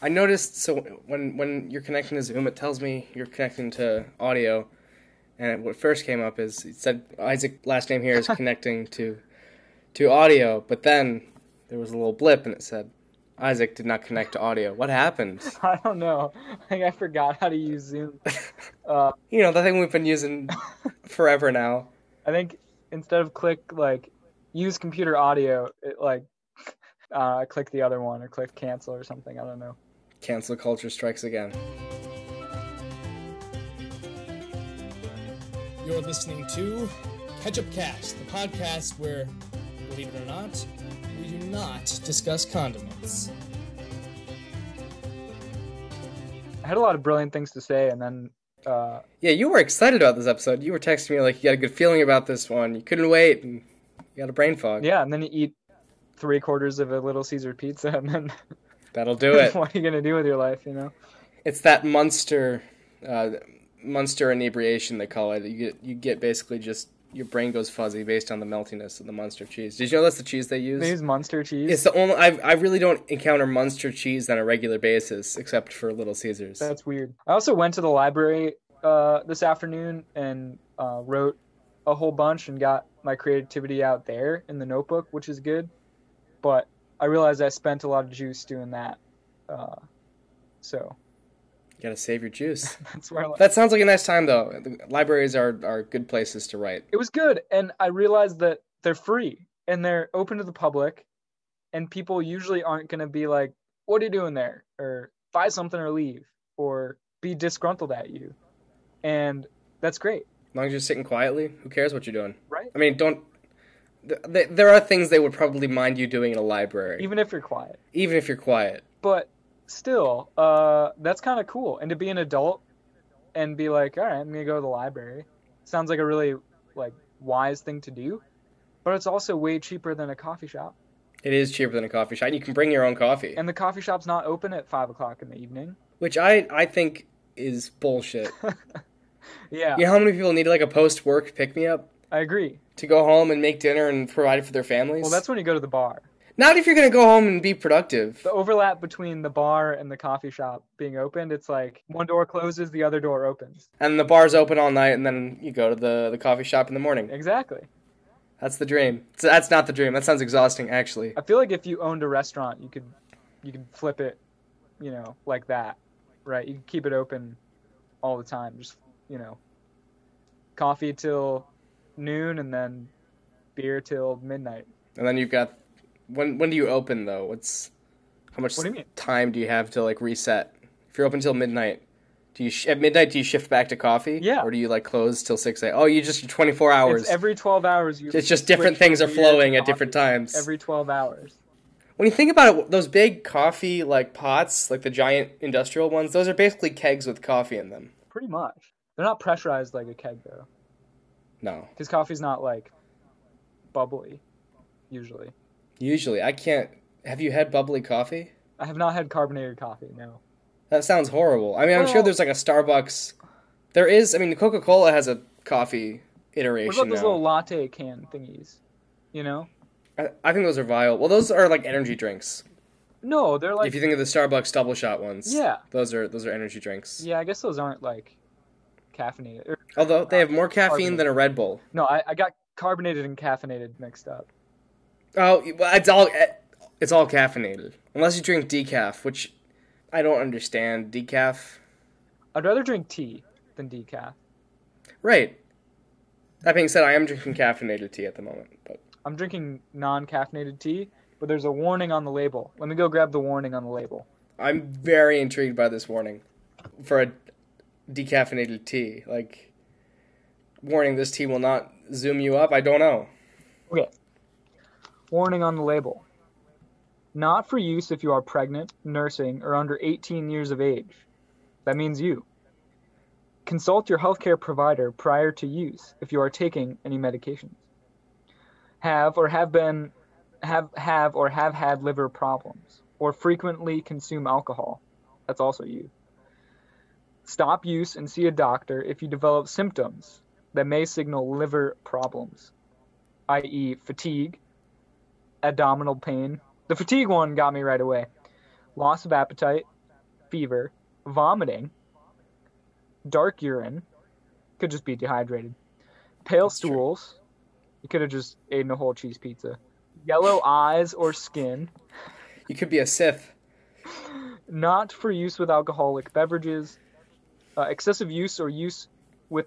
I noticed so when when you're connecting to Zoom, it tells me you're connecting to audio, and what first came up is it said Isaac last name here is connecting to to audio, but then there was a little blip and it said Isaac did not connect to audio. What happened? I don't know. I think I forgot how to use Zoom. Uh, You know the thing we've been using forever now. I think instead of click like use computer audio, it like uh, click the other one or click cancel or something. I don't know. Cancel culture strikes again. You're listening to Ketchup Cast, the podcast where, believe it or not, we do not discuss condiments. I had a lot of brilliant things to say, and then uh, Yeah, you were excited about this episode. You were texting me like you had a good feeling about this one. You couldn't wait, and you got a brain fog. yeah, and then you eat three quarters of a Little Caesar pizza, and then That'll do it. what are you gonna do with your life? You know? It's that Munster, uh, Munster inebriation they call it. You get you get basically just your brain goes fuzzy based on the meltiness of the Munster cheese. Did you know that's the cheese they use? They use Munster cheese. It's the only I I really don't encounter Munster cheese on a regular basis except for Little Caesars. That's weird. I also went to the library uh, this afternoon and uh, wrote a whole bunch and got my creativity out there in the notebook, which is good. But I realized I spent a lot of juice doing that. Uh, so You gotta save your juice. that's where I that sounds like a nice time though. Libraries are are good places to write. it was good. And I realized that they're free and they're open to the public. And people usually aren't going to be like, what are you doing there? Or buy something or leave or be disgruntled at you. And that's great, As long as you're sitting quietly, who cares what you're doing? right? I mean, don't. Th- th- There are things they would probably mind you doing in a library, Even if you're quiet. even if you're quiet. but still, uh, that's kind of cool. And to be an adult and be like, all right, I'm gonna go to the library, sounds like a really like wise thing to do. But it's also way cheaper than a coffee shop, It is cheaper than a coffee shop. and You can bring your own coffee, and the coffee shop's not open at five o'clock in the evening. which I I think is bullshit. Yeah, You know how many people need like a post work pick me up I agree. to go home and make dinner and provide for their families? Well, that's when you go to the bar. not if you're gonna go home and be productive. The overlap between the bar and the coffee shop being opened, it's like one door closes, the other door opens. And the bar's open all night, and then you go to the the coffee shop in the morning. Exactly. That's the dream. So that's not the dream. That sounds exhausting, actually. I feel like if you owned a restaurant, you could you could flip it, you know, like that, right? You could keep it open all the time. Just you know, coffee till noon and then beer till midnight. And then you've got when when do you open though? What's how much What do time do you have to like reset? If you're open till midnight, do you sh- at midnight do you shift back to coffee? Yeah. Or do you like close till six a.m.? Oh, you just 24 hours. It's every twelve hours. You It's just different things are flowing at different times. Every twelve hours. When you think about it, those big coffee like pots, like the giant industrial ones, those are basically kegs with coffee in them. Pretty much. They're not pressurized like a keg though, No, because coffee's not like bubbly. Usually, usually I can't. Have you had bubbly coffee? I have not had carbonated coffee. No. That sounds horrible. I mean, I'm sure there's like a Starbucks. There is. I mean, Coca Cola has a coffee iteration What about those now. little latte can thingies? You know? I, I think those are vile. Well, those are like energy drinks. No, they're like if you think of the Starbucks double shot ones, Yeah. those are those are energy drinks. Yeah, I guess those aren't like caffeinated. Although they have more caffeine than a Red Bull. no, I, I got carbonated and caffeinated mixed up. Oh, well, it's all eh, it's all caffeinated unless you drink decaf, which I don't understand. Decaf, I'd rather drink tea than decaf. right? That being said, I am drinking caffeinated tea at the moment, but I'm drinking non-caffeinated tea, but there's a warning on the label. Let me go grab the warning on the label. I'm very intrigued by this warning for a decaffeinated tea. Like, warning: this tea will not zoom you up. I don't know. Okay. Warning on the label. Not for use if you are pregnant, nursing, or under 18 years of age. That means you. Consult your healthcare provider prior to use if you are taking any medications. Have or have been have have or have had liver problems or frequently consume alcohol. That's also you. Stop use and see a doctor if you develop symptoms that may signal liver problems i.e., fatigue, abdominal pain. The fatigue one got me right away. Loss of appetite, fever, vomiting, dark urine, could just be dehydrated, pale That's true. stools, you could have just eaten a whole cheese pizza, yellow eyes or skin, You could be a Sith. not for use with alcoholic beverages, uh, excessive use or use with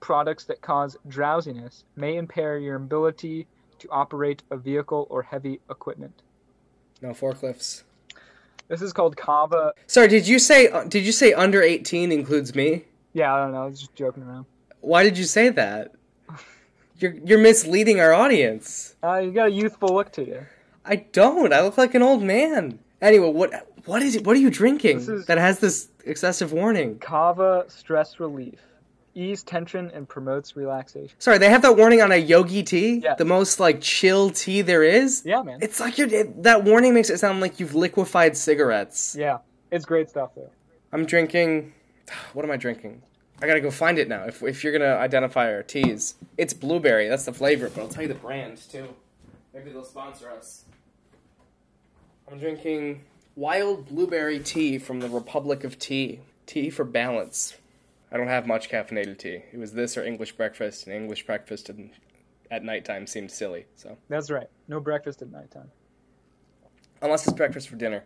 products that cause drowsiness may impair your ability to operate a vehicle or heavy equipment. No forklifts. This is called kava. Sorry, did you say uh, did you say under 18 includes me? Yeah, I don't know. I was just joking around. Why did you say that? You're you're misleading our audience. Uh, you got a youthful look to you. I don't. I look like an old man. Anyway, what what is it? What are you drinking that has this excessive warning? Kava stress relief. Ease tension and promotes relaxation. Sorry, they have that warning on a yogi tea, Yes. the most like chill tea there is. Yeah, man. It's like you're it, that warning makes it sound like you've liquefied cigarettes. Yeah, it's great stuff though. I'm drinking. What am I drinking? I gotta go find it now. If, if you're gonna identify our teas, it's blueberry. That's the flavor, but I'll tell you the brand too. Maybe they'll sponsor us. I'm drinking wild blueberry tea from the Republic of Tea. Tea for balance. I don't have much caffeinated tea. It was this or English breakfast, and English breakfast and at nighttime seemed silly. So That's right. No breakfast at nighttime. unless it's breakfast for dinner,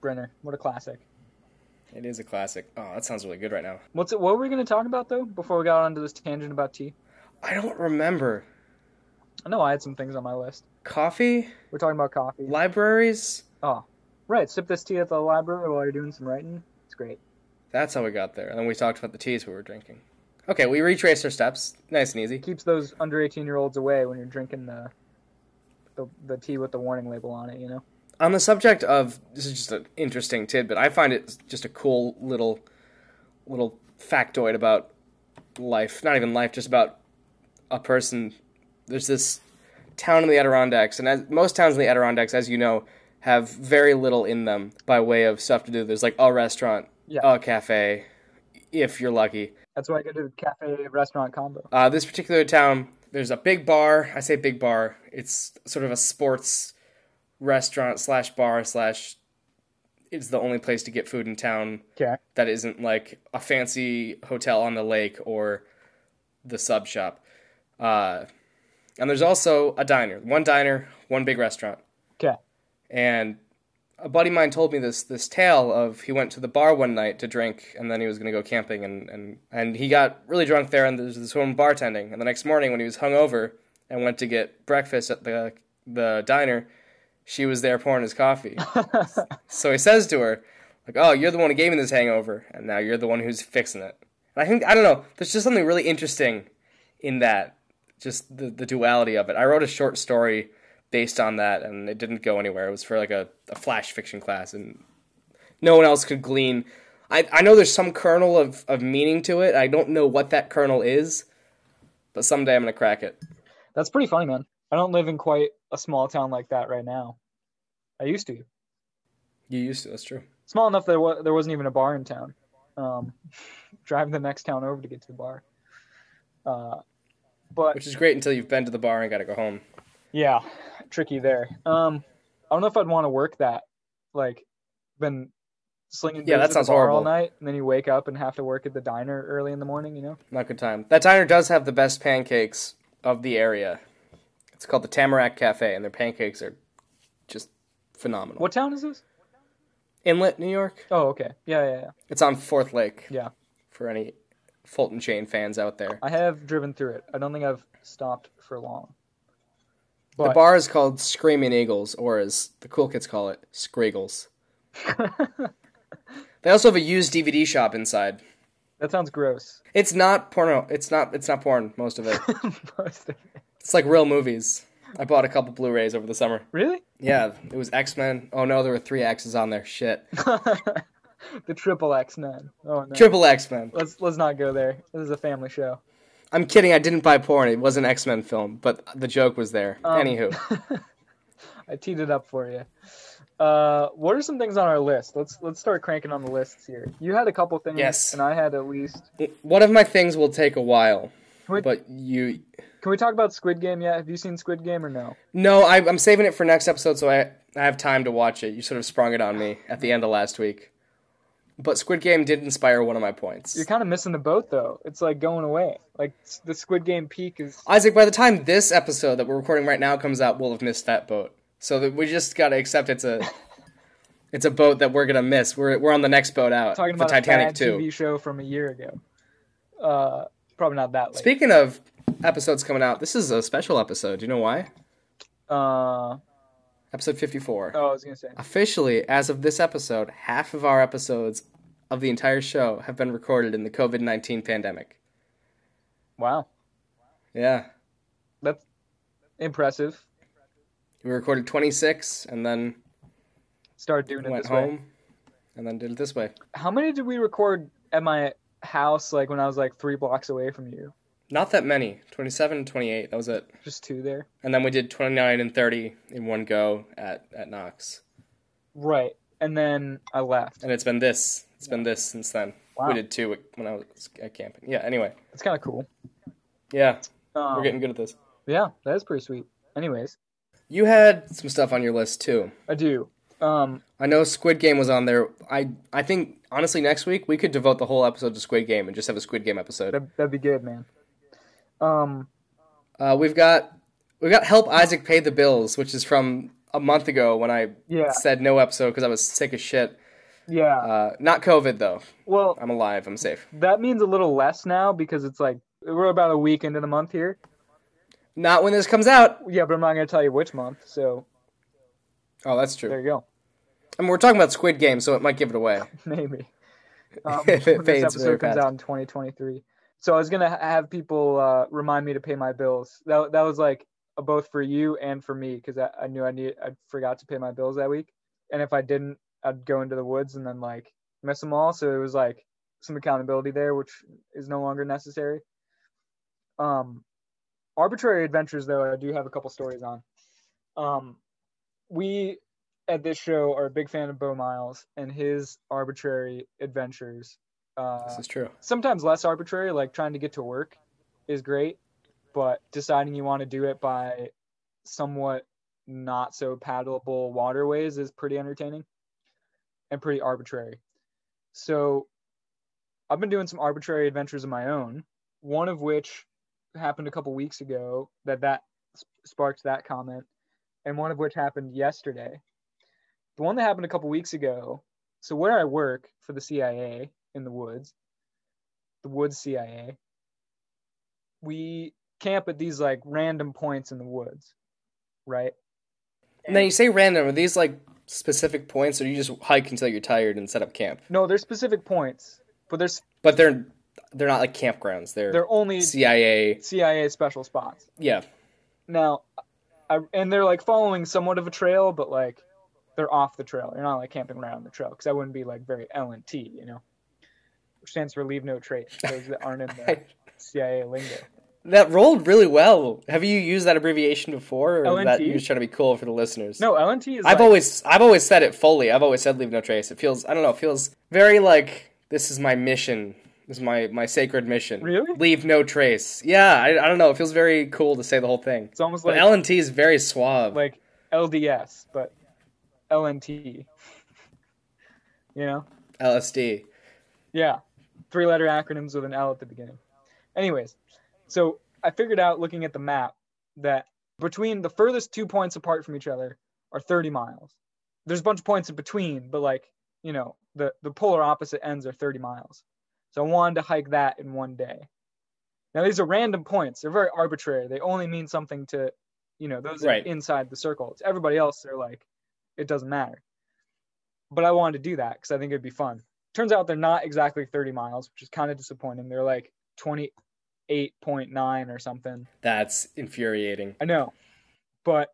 Brenner, what a classic. it is a classic. Oh, that sounds really good right now. What's it? What were we going to talk about though? Before we got onto this tangent about tea. I don't remember. I know I had some things on my list. Coffee, We're talking about coffee. libraries. Oh, right. Sip this tea at the library while you're doing some writing. It's great. That's how we got there. And then we talked about the teas we were drinking. Okay, we retraced our steps. Nice and easy. Keeps those under 18 year olds away when you're drinking the, the the tea with the warning label on it. You know. On the subject of this is just an interesting tidbit. I find it just a cool little little factoid about life. Not even life, just about a person. There's this town in the Adirondacks, and as most towns in the Adirondacks, as you know, have very little in them by way of stuff to do. There's like a restaurant, Yeah. a cafe, if you're lucky. That's why I go to the cafe restaurant combo. Uh, this particular town, there's a big bar. I say big bar. It's sort of a sports restaurant slash bar slash. It's the only place to get food in town Okay. that isn't like a fancy hotel on the lake or the sub shop. Uh, and there's also a diner. One diner, one big restaurant. Okay. And a buddy of mine told me this this tale of he went to the bar one night to drink and then he was going to go camping and, and, and he got really drunk there and there's this woman bartending and the next morning when he was hungover and went to get breakfast at the the diner she was there pouring his coffee. So he says to her like oh you're the one who gave me this hangover and now you're the one who's fixing it. And I think I don't know there's just something really interesting in that just the, the duality of it. I wrote a short story based on that, and it didn't go anywhere. It was for like a, a flash fiction class, and no one else could glean. I, I know there's some kernel of, of meaning to it. I don't know what that kernel is, but someday I'm gonna crack it. That's pretty funny, man. I don't live in quite a small town like that right now. I used to. You used to. That's true. Small enough that there, wa- there wasn't even a bar in town. Um, driving the next town over to get to the bar. Uh, but Which is great until you've been to the bar and gotta go home. yeah, tricky there. Um, I don't know if I'd want to work that. Like, been slinging Yeah, that sounds bar all night, and then you wake up and have to work at the diner early in the morning. You know. Not a good time. That diner does have the best pancakes of the area. It's called the Tamarack Cafe, and their pancakes are just phenomenal. What town is this? Inlet, New York. Oh, okay. Yeah, yeah, yeah. It's on Fourth Lake. Yeah. For any Fulton Chain fans out there. I have driven through it. I don't think I've stopped for long. The bar is called Screaming Eagles, or as the cool kids call it, Screagles. They also have a used DVD shop inside. that sounds gross. It's not porno. It's not. It's not porn. Most of it. Most of it. It's like real movies. I bought a couple Blu-rays over the summer. really? Yeah, it was X Men. Oh no, there were three X's on there. Shit. the triple X Men. Oh no. Triple X Men. let's let's not go there. This is a family show. I'm kidding. I didn't buy porn. It was an X Men film, but the joke was there. Um, Anywho, I teed it up for you. Uh, what are some things on our list? Let's let's start cranking on the lists here. You had a couple things, Yes. and I had at least. one of my things will take a while, Wait. but you. Can we talk about Squid Game yet? Have you seen Squid Game or no? No, I, I'm saving it for next episode, so I I have time to watch it. You sort of sprung it on me at the end of last week. But Squid Game did inspire one of my points. You're kind of missing the boat though. It's like going away. Like the Squid Game peak is. Isaac, by the time this episode that we're recording right now comes out, we'll have missed that boat. So that we just gotta accept it's a it's a boat that we're gonna miss. We're we're on the next boat out. Talking the about Titanic a bad too. TV show from a year ago. Uh, probably not that late. Speaking of episodes coming out, this is a special episode. Do you know why? uh, Episode fifty four. oh, I was gonna say. Officially, as of this episode, half of our episodes of the entire show have been recorded in the COVID nineteen pandemic. Wow, Yeah. that's impressive. We recorded twenty six and then started doing it went this home way. and then did it this way. How many did we record at my house? Like when I was like three blocks away from you. Not that many. 27 and 28. That was it. Just two there. And then we did 29 and 30 in one go at, at Knox. Right, and then I left. And it's been this. It's been this since then. Wow, We did two when I was at camping. Yeah, anyway. it's kind of cool. Yeah, Um, we're getting good at this. Yeah, that is pretty sweet. Anyways, You had some stuff on your list too. I do. Um, I know Squid Game was on there. I I think honestly next week we could devote the whole episode to Squid Game and just have a Squid Game episode. that that'd be good, man. Um, Uh, we've got we've got help Isaac pay the bills, which is from a month ago when I yeah, said no episode because I was sick as shit. yeah. Uh, not COVID though. well, I'm alive. I'm safe. that means a little less now because it's like we're about a week into the month here. Not when this comes out. Yeah, but I'm not gonna tell you which month. So Oh, that's true. there you go. I mean, we're talking about Squid Game, so it might give it away. Maybe. Um, If it fades this episode comes fast. out in 2023. So I was gonna have people uh, remind me to pay my bills. That that was like both for you and for me because I, I knew I need I forgot to pay my bills that week, and if I didn't, I'd go into the woods and then like miss them all. So it was like some accountability there, which is no longer necessary. Um, arbitrary adventures though, I do have a couple stories on. Um, we at this show are a big fan of Beau Miles and his arbitrary adventures. Uh, This is true. sometimes less arbitrary, like trying to get to work is great, but deciding you want to do it by somewhat not so paddleable waterways is pretty entertaining and pretty arbitrary. So I've been doing some arbitrary adventures of my own, one of which happened a couple weeks ago that that sparked that comment and one of which happened yesterday. The one that happened a couple weeks ago, so where I work for the CIA in the woods, the woods CIA, we camp at these like random points in the woods, right? And now you say random. Are these like specific points, or you just hike until you're tired and set up camp? No, they're specific points, but there's But they're they're not like campgrounds. They're, they're only CIA. CIA special spots. Yeah, Now, I, and they're like following somewhat of a trail, but like they're off the trail. You're not like camping around the trail because that wouldn't be like very L and T, you know, which stands for leave no trace. Those that aren't in the CIA lingo. that rolled really well. Have you used that abbreviation before, or is that LNT? you're just trying to be cool for the listeners? No, L and T is. I've like- always I've always said it fully. I've always said leave no trace. It feels I don't know. It feels very like this is my mission. This is my my sacred mission. Really? Leave no trace. Yeah, I, I don't know. It feels very cool to say the whole thing. It's almost But like L and T is very suave. like LDS, but LNT. you know? LSD. Yeah. Three letter acronyms with an L at the beginning. Anyways, so I figured out looking at the map that between the furthest two points apart from each other are 30 miles. There's a bunch of points in between, but like, you know, the, the polar opposite ends are 30 miles. So I wanted to hike that in one day. Now these are random points. They're very arbitrary. They only mean something to, you know, those Right. inside the circle. It's everybody else. They're like, it doesn't matter. But I wanted to do that because I think it'd be fun. Turns out they're not exactly 30 miles, which is kind of disappointing. They're like 28.9 or something. That's infuriating. I know, but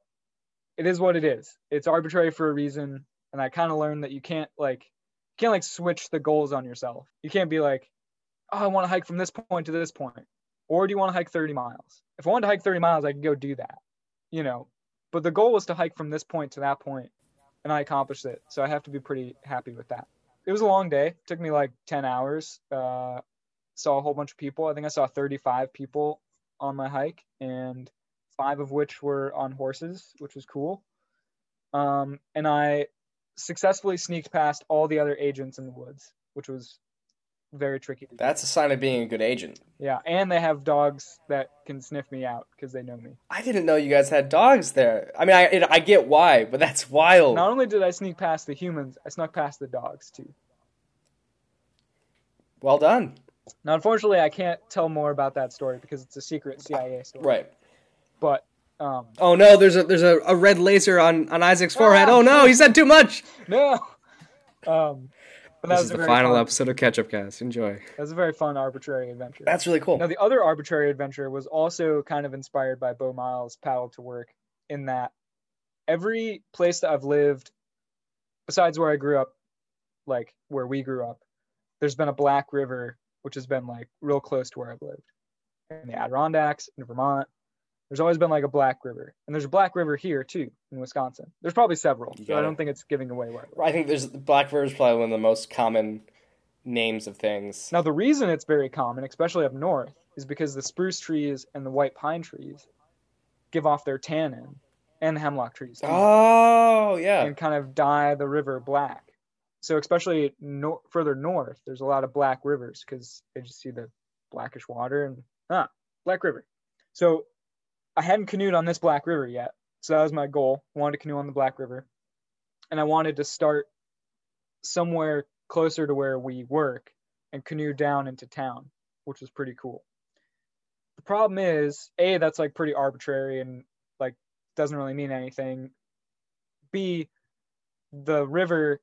it is what it is. It's arbitrary for a reason, and I kind of learned that you can't like you can't like switch the goals on yourself. You can't be like, oh, I want to hike from this point to this point, or do you want to hike 30 miles? If I wanted to hike 30 miles, I could go do that, you know. But the goal was to hike from this point to that point, and I accomplished it. So I have to be pretty happy with that. It was a long day. It took me like 10 hours. Uh, saw a whole bunch of people. I think I saw 35 people on my hike, and five of which were on horses, which was cool. Um, and I successfully sneaked past all the other agents in the woods, which was very tricky to do. That's a sign of being a good agent. Yeah, and they have dogs that can sniff me out because they know me. I didn't know you guys had dogs there. I mean, I it, I get why, but that's wild. Not only did I sneak past the humans, I snuck past the dogs too. Well done. Now, unfortunately, I can't tell more about that story because it's a secret CIA story. Right. But um, Oh no, there's a there's a, a red laser on on Isaac's forehead. Ah! Oh no, he said too much. no. Um, but that This was is the final fun, episode of Ketchup Cast. Enjoy. That was a very fun arbitrary adventure. That's really cool. Now, the other arbitrary adventure was also kind of inspired by Beau Miles' paddle to work, in that every place that I've lived, besides where I grew up, like where we grew up, there's been a Black River, which has been like real close to where I've lived. In the Adirondacks, in Vermont, there's always been like a Black River. And there's a Black River here too, in Wisconsin. There's probably several, so I don't think it's giving away where I. I think there's Black River is probably one of the most common names of things. Now, the reason it's very common, especially up north, is because the spruce trees and the white pine trees give off their tannin, and the hemlock trees, too, Oh yeah. and kind of dye the river black. So, especially no- further north, there's a lot of black rivers because they just see the blackish water and ah, Black River. So, I hadn't canoed on this Black River yet, so that was my goal. I wanted to canoe on the Black River, and I wanted to start somewhere closer to where we work and canoe down into town, which was pretty cool. The problem is, A, that's like pretty arbitrary and like doesn't really mean anything. B, the river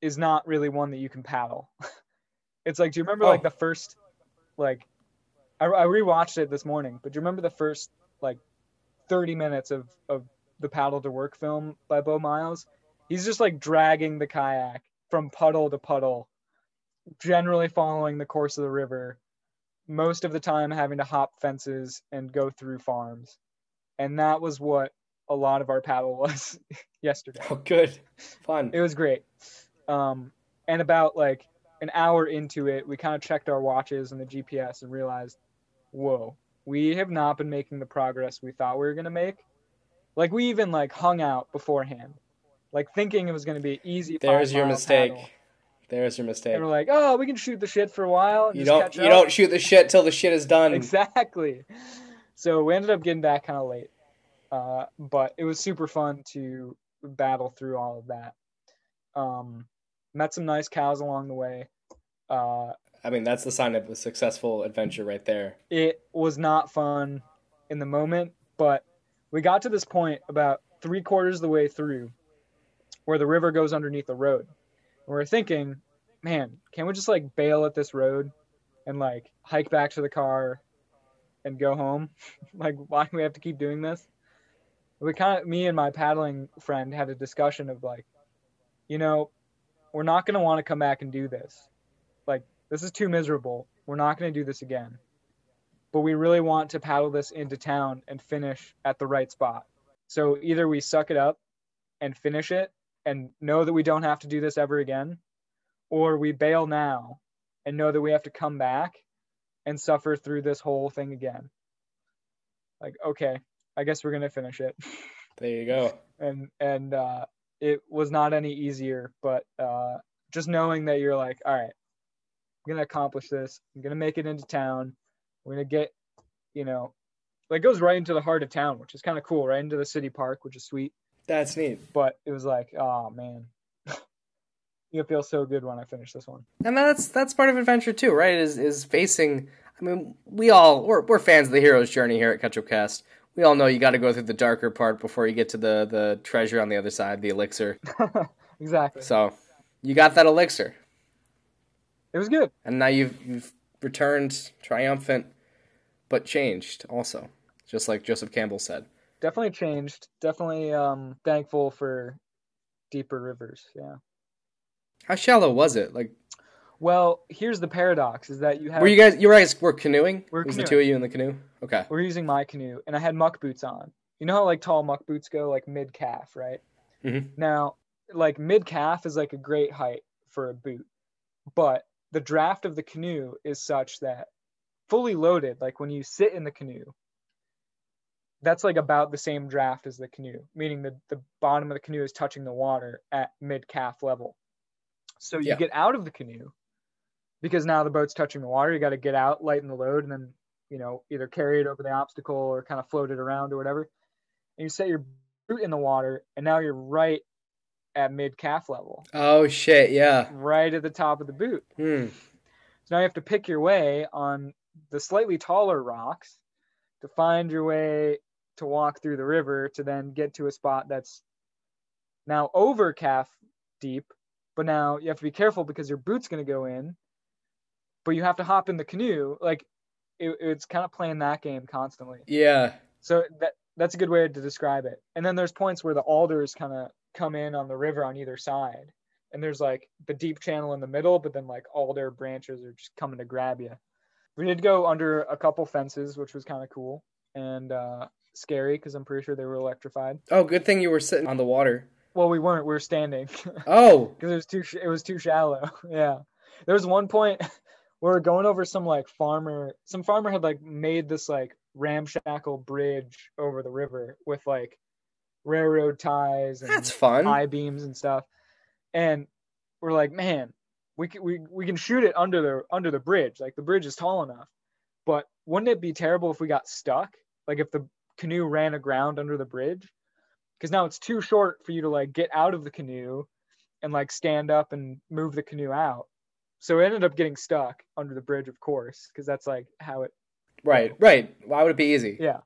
is not really one that you can paddle. it's like, do you remember like Oh. the first, like, I, I rewatched it this morning, but do you remember the first like 30 minutes of, of the paddle to work film by Beau Miles? He's just like dragging the kayak from puddle to puddle, generally following the course of the river, most of the time having to hop fences and go through farms. And that was what a lot of our paddle was yesterday. Oh good. Fun. It was great. Um, and about like an hour into it, we kind of checked our watches and the GPS and realized, whoa, we have not been making the progress we thought we were gonna make. Like we even like hung out beforehand, like thinking it was gonna be easy. There's your mistake. paddle. There's your mistake. And we're like, oh, we can shoot the shit for a while. and You don't you up." don't shoot the shit till the shit is done. exactly. So we ended up getting back kind of late, uh, but it was super fun to battle through all of that. Um, met some nice cows along the way. Uh, I mean, that's the sign of a successful adventure right there. it was not fun in the moment, but we got to this point about three quarters of the way through where the river goes underneath the road. And we we're thinking, man, can we just like bail at this road and like hike back to the car and go home? like, why do we have to keep doing this? We kind of, me and my paddling friend had a discussion of like, you know, we're not going to want to come back and do this. Like, this is too miserable. We're not going to do this again but we really want to paddle this into town and finish at the right spot. So either we suck it up and finish it and know that we don't have to do this ever again, or we bail now and know that we have to come back and suffer through this whole thing again. Like, okay, I guess we're gonna finish it. There you go. and and uh, it was not any easier, but uh, just knowing that you're like, all right, I'm gonna accomplish this. I'm gonna make it into town. We're gonna get, you know, like goes right into the heart of town, which is kind of cool, right into the city park, which is sweet. That's neat. But it was like, oh man, you feel so good when I finish this one. And that's that's part of adventure too, right? Is is facing. I mean, we all we're we're fans of the hero's journey here at Ketchup Cast. We all know you got to go through the darker part before you get to the the treasure on the other side, the elixir. exactly. So, you got that elixir, It was good. and now you've you've returned triumphant, but changed also, just like Joseph Campbell said. Definitely changed. Definitely um, thankful for deeper rivers. Yeah. How shallow was it? Like, Well, here's the paradox: is that you have were you guys? You guys were canoeing? We're canoeing. the two of you in the canoe? Okay. we're using my canoe and I had muck boots on. You know how like tall muck boots go like mid calf, right? Mm-hmm. Now, like mid calf is like a great height for a boot, but the draft of the canoe is such that fully loaded, like when you sit in the canoe, that's like about the same draft as the canoe, meaning that the bottom of the canoe is touching the water at mid calf level. So you Yeah. get out of the canoe because now the boat's touching the water. You got to get out, lighten the load, and then you know either carry it over the obstacle or kind of float it around or whatever. And you set your boot in the water, and now you're right at mid calf level, Oh shit, yeah. right at the top of the boot. Hmm. So now you have to pick your way on the slightly taller rocks to find your way to walk through the river to then get to a spot that's now over calf deep. But now you have to be careful because your boot's going to go in, but you have to hop in the canoe. Like it, it's kind of playing that game constantly. Yeah. So that that's a good way to describe it. And then there's points where the alders kind of come in on the river on either side. And there's like the deep channel in the middle, but then like all their branches are just coming to grab you. We did go under a couple fences, which was kind of cool and uh, scary because I'm pretty sure they were electrified. Oh, good thing you were sitting on the water. Well, we weren't. We were standing Oh. because it was too sh- it was too shallow. yeah, there was one point we were going over some like farmer. Some farmer had like made this like ramshackle bridge over the river with like railroad ties and That's fun. I beams and stuff. And we're like, man, we can, we we can shoot it under the under the bridge. Like the bridge is tall enough. But wouldn't it be terrible if we got stuck? Like if the canoe ran aground under the bridge? Because now it's too short for you to like get out of the canoe and like stand up and move the canoe out. So it ended up getting stuck under the bridge, of course, because that's like how it Right, right. Why would it be easy? yeah.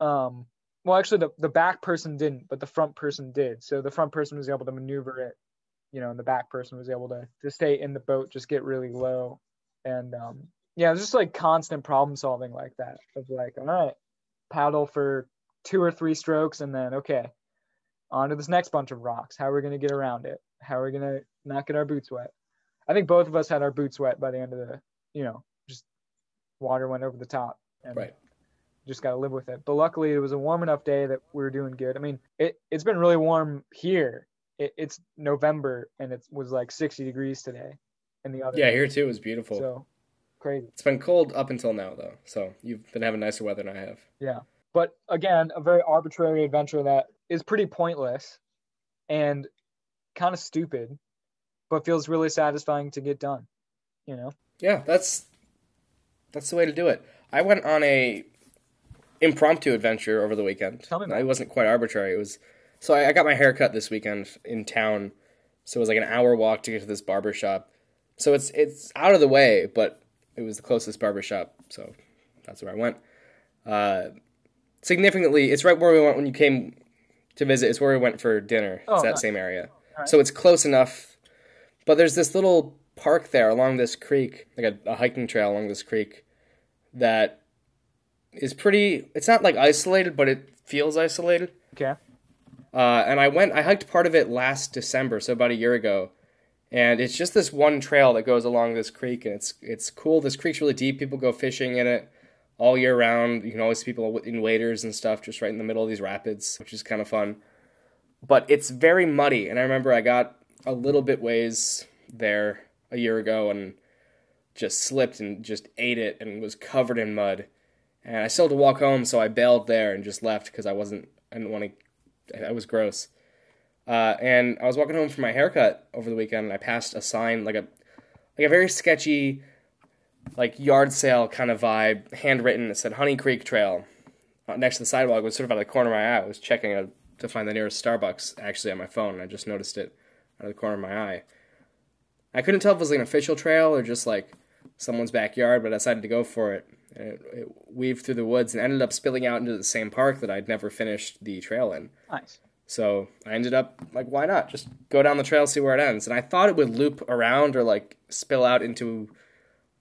Um, well, actually, the, the back person didn't, but the front person did. So the front person was able to maneuver it, you know, and the back person was able to, to stay in the boat, just get really low. And um, yeah, it was just like constant problem solving like that of like, all right, paddle for two or three strokes and then, okay, on to this next bunch of rocks. How are we going to get around it? How are we going to not get our boots wet? I think both of us had our boots wet by the end of the, you know, just water went over the top. And Right. Just got to live with it. But luckily, it was a warm enough day that we were doing good. I mean, it it's been really warm here. It, it's November and it was like 60 degrees today, and the other Yeah, here too. It was beautiful. so crazy. It's been cold up until now, though. So you've been having nicer weather than I have. Yeah, but again, a very arbitrary adventure that is pretty pointless and kind of stupid, but feels really satisfying to get done. You know? Yeah, that's that's the way to do it. I went on a impromptu adventure over the weekend. Tell me about It wasn't quite arbitrary. It was so I, I got my hair cut this weekend in town. So it was like an hour walk to get to this barber shop. So it's it's out of the way, but it was the closest barber shop, so that's where I went. Uh, significantly, it's right where we went when you came to visit. It's where we went for dinner. It's Oh, that nice. same area. Alright. So it's close enough. But there's this little park there along this creek, like a, a hiking trail along this creek, that is pretty. It's not like isolated, but it feels isolated. Okay. Uh, and I went, I hiked part of it last December, so about a year ago. And it's just this one trail that goes along this creek, and it's it's cool. This creek's really deep. People go fishing in it all year round. You can always see people in waders and stuff, just right in the middle of these rapids, which is kind of fun. But it's very muddy, and I remember I got a little bit ways there a year ago and just slipped and just ate it and was covered in mud. And I still had to walk home, so I bailed there and just left because I wasn't. I didn't want to. It was gross. Uh, and I was walking home from my haircut over the weekend, and I passed a sign like a like a very sketchy, like yard sale kind of vibe, handwritten. It said Honey Creek Trail. Uh, next to the sidewalk it was sort of out of the corner of my eye. I was checking uh to find the nearest Starbucks actually on my phone, and I just noticed it out of the corner of my eye. I couldn't tell if it was like an official trail or just like someone's backyard, but I decided to go for it. And it, it weaved through the woods and ended up spilling out into the same park that I'd never finished the trail in. Nice. So I ended up like, why not? Just go down the trail, see where it ends. And I thought it would loop around or like spill out into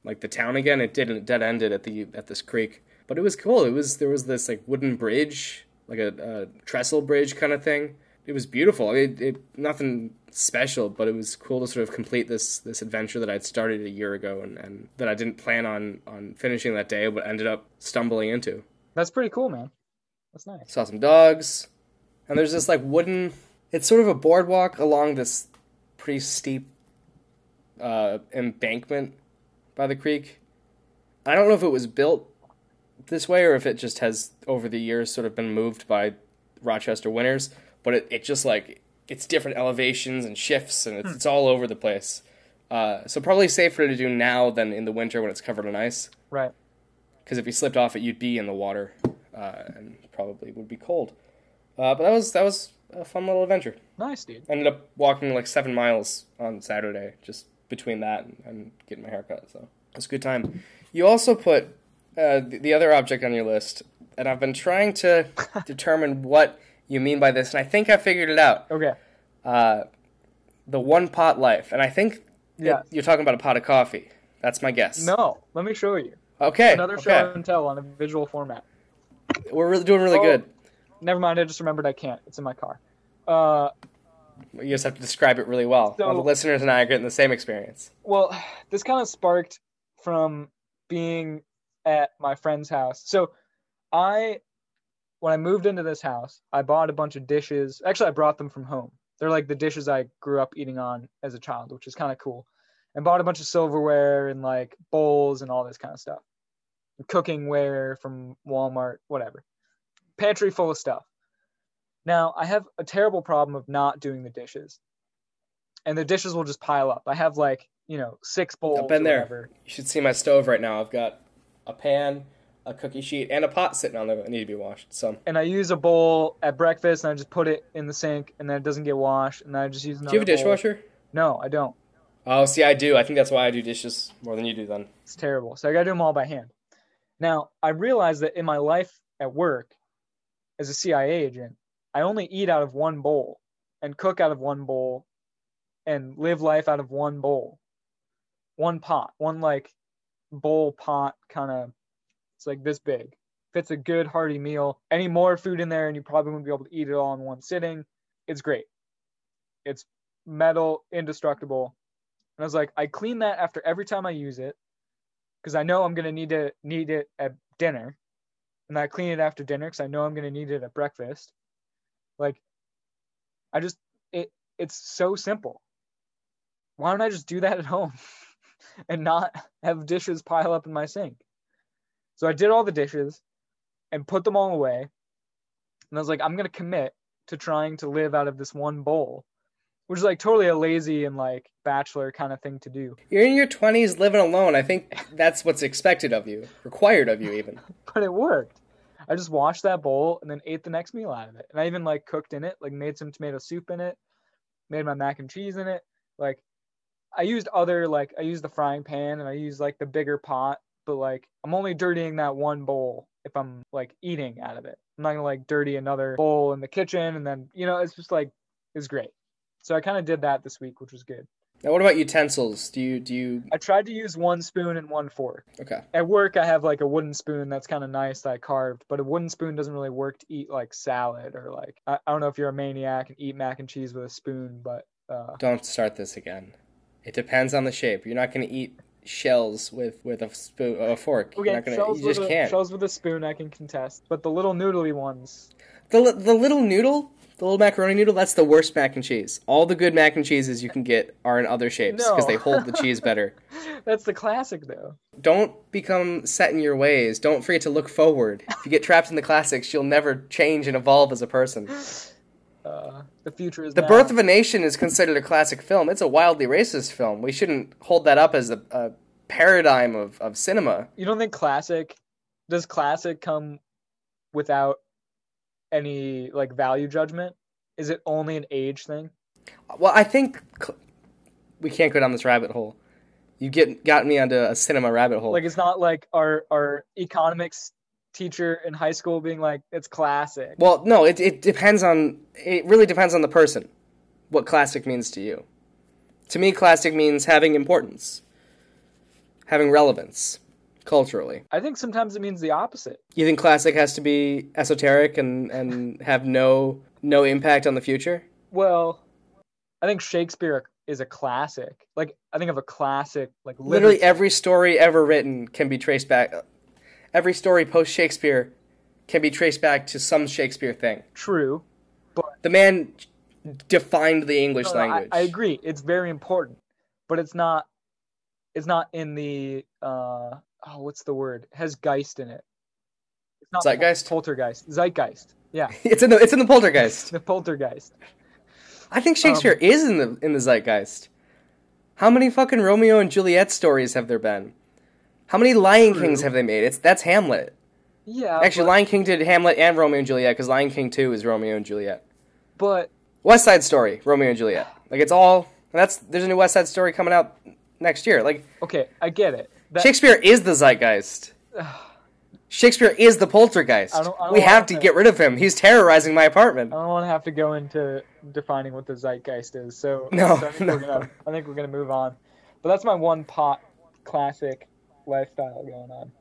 like the town again. It didn't. It dead ended at the at this creek. But it was cool. It was there was this like wooden bridge, like a, a trestle bridge kind of thing. It was beautiful. I mean, it, nothing special, but it was cool to sort of complete this this adventure that I'd started a year ago and, and that I didn't plan on on finishing that day, but ended up stumbling into. That's pretty cool, man. That's nice. Saw some dogs, and there's this like wooden. It's sort of a boardwalk along this pretty steep uh, embankment by the creek. I don't know if it was built this way or if it just has over the years sort of been moved by Rochester winters, but it, it just like it's different elevations and shifts and it's, it's all over the place. Uh, so probably safer to do now than in the winter when it's covered in ice. Right. Because if you slipped off it, you'd be in the water uh, and probably would be cold. Uh, but that was that was a fun little adventure. Nice, dude. Ended up walking like seven miles on Saturday, just between that and, and getting my haircut. So it was a good time. You also put uh, the, the other object on your list, and I've been trying to determine what you mean by this, and I think I figured it out. Okay. Uh, the one pot life, and I think Yes. you're talking about a pot of coffee. That's my guess. No, let me show you. Okay. Another show okay. and tell on a visual format. We're really doing really Oh. good. Never mind, I just remembered I can't. It's in my car. Uh, You just have to describe it really well. So- well the listeners and I are getting the same experience. well, this kind of sparked from being at my friend's house. So, I, when I moved into this house, I bought a bunch of dishes. Actually, I brought them from home. They're like the dishes I grew up eating on as a child, which is kind of cool. And bought a bunch of silverware and like bowls and all this kind of stuff. Cooking ware from Walmart, whatever. Pantry full of stuff. Now, I have a terrible problem of not doing the dishes. And the dishes will just pile up. I have like, you know, six bowls. I've been there. whatever. You should see my stove right now. I've got a pan, a cookie sheet, and a pot sitting on there that need to be washed. So, And I use a bowl at breakfast and I just put it in the sink and then it doesn't get washed. And then I just use another do you have a bowl. dishwasher? No, I don't. Oh, see, I do. I think that's why I do dishes more than you do. Then It's terrible. So I got to do them all by hand. Now, I realized that in my life at work as a CIA agent, I only eat out of one bowl and cook out of one bowl and live life out of one bowl. One pot, one like bowl pot kind of it's like this big. Fits a good hearty meal. Any more food in there and you probably won't be able to eat it all in one sitting. It's great. It's metal, indestructible. And I was like, I clean that after every time I use it because I know I'm gonna need to need it at dinner, and I clean it after dinner because I know I'm gonna need it at breakfast. Like, I just it it's so simple. Why don't I just do that at home and not have dishes pile up in my sink? So I did all the dishes and put them all away, and I was like, I'm gonna commit to trying to live out of this one bowl, which is like totally a lazy and like bachelor kind of thing to do. you're in your twenties, living alone. I think that's what's expected of you, required of you, even. but it worked. I just washed that bowl and then ate the next meal out of it. And I even like cooked in it, like made some tomato soup in it, made my mac and cheese in it. Like I used other like I used the frying pan and I used like the bigger pot, but like I'm only dirtying that one bowl if I'm like eating out of it. I'm not gonna like dirty another bowl in the kitchen and then you know, it's just like it's great. So I kind of did that this week, which was good. Now, what about utensils? Do you do you? I tried to use one spoon and one fork. Okay. at work I have like a wooden spoon that's kind of nice that I carved, but a wooden spoon doesn't really work to eat like salad or like I, I don't know if you're a maniac and eat mac and cheese with a spoon, but uh, Don't start this again. It depends on the shape. You're not going to eat shells with with a spoon, a fork. okay, You're not gonna. shells You just with can't. shells with a spoon I can contest, but the little noodly ones, The the little noodle, the little macaroni noodle, that's the worst mac and cheese. All the good mac and cheeses you can get are in other shapes because No. they hold the cheese better. that's the classic though. Don't become set in your ways. Don't forget to look forward. If you get trapped in the classics, you'll never change and evolve as a person. Uh, the future is The now. Birth of a Nation is considered a classic film. It's a wildly racist film. We shouldn't hold that up as a, a paradigm of, of cinema. You don't think classic? Does classic come without any like value judgment? Is it only an age thing? Well, I think cl- we can't go down this rabbit hole. You get got me onto a cinema rabbit hole. Like it's not like our our economics teacher in high school being like it's classic. well, no, it it depends on it really depends on the person. What classic means to you. To me, classic means having importance, having relevance culturally. I think sometimes it means the opposite. You think classic has to be esoteric and, and have no no impact on the future? Well, I think Shakespeare is a classic. Like I think of a classic like Literally every story ever written can be traced back. Every story post Shakespeare can be traced back to some Shakespeare thing. true. but The man defined the English No, no, I, language. I agree. It's very important, but it's not. It's not in the uh oh what's the word? It has Geist in it. It's not Zeitgeist? Poltergeist. Zeitgeist. Yeah, It's in the it's in the Poltergeist. the poltergeist. I think Shakespeare Um, is in the in the Zeitgeist. How many fucking Romeo and Juliet stories have there been? How many Lion True. Kings have they made? It's that's Hamlet. Yeah, Actually, but, Lion King did Hamlet and Romeo and Juliet because Lion King Two is Romeo and Juliet. but West Side Story, Romeo and Juliet. Like it's all that's there's a new West Side Story coming out next year. Like okay, I get it. That, Shakespeare is the Zeitgeist. Shakespeare is the poltergeist. I don't- I don't we have to to- get rid of him. He's terrorizing my apartment. I don't want to have to go into defining what the zeitgeist is. So, No, so I, think no. We're gonna, I think we're gonna move on. But that's my one pot classic lifestyle going on.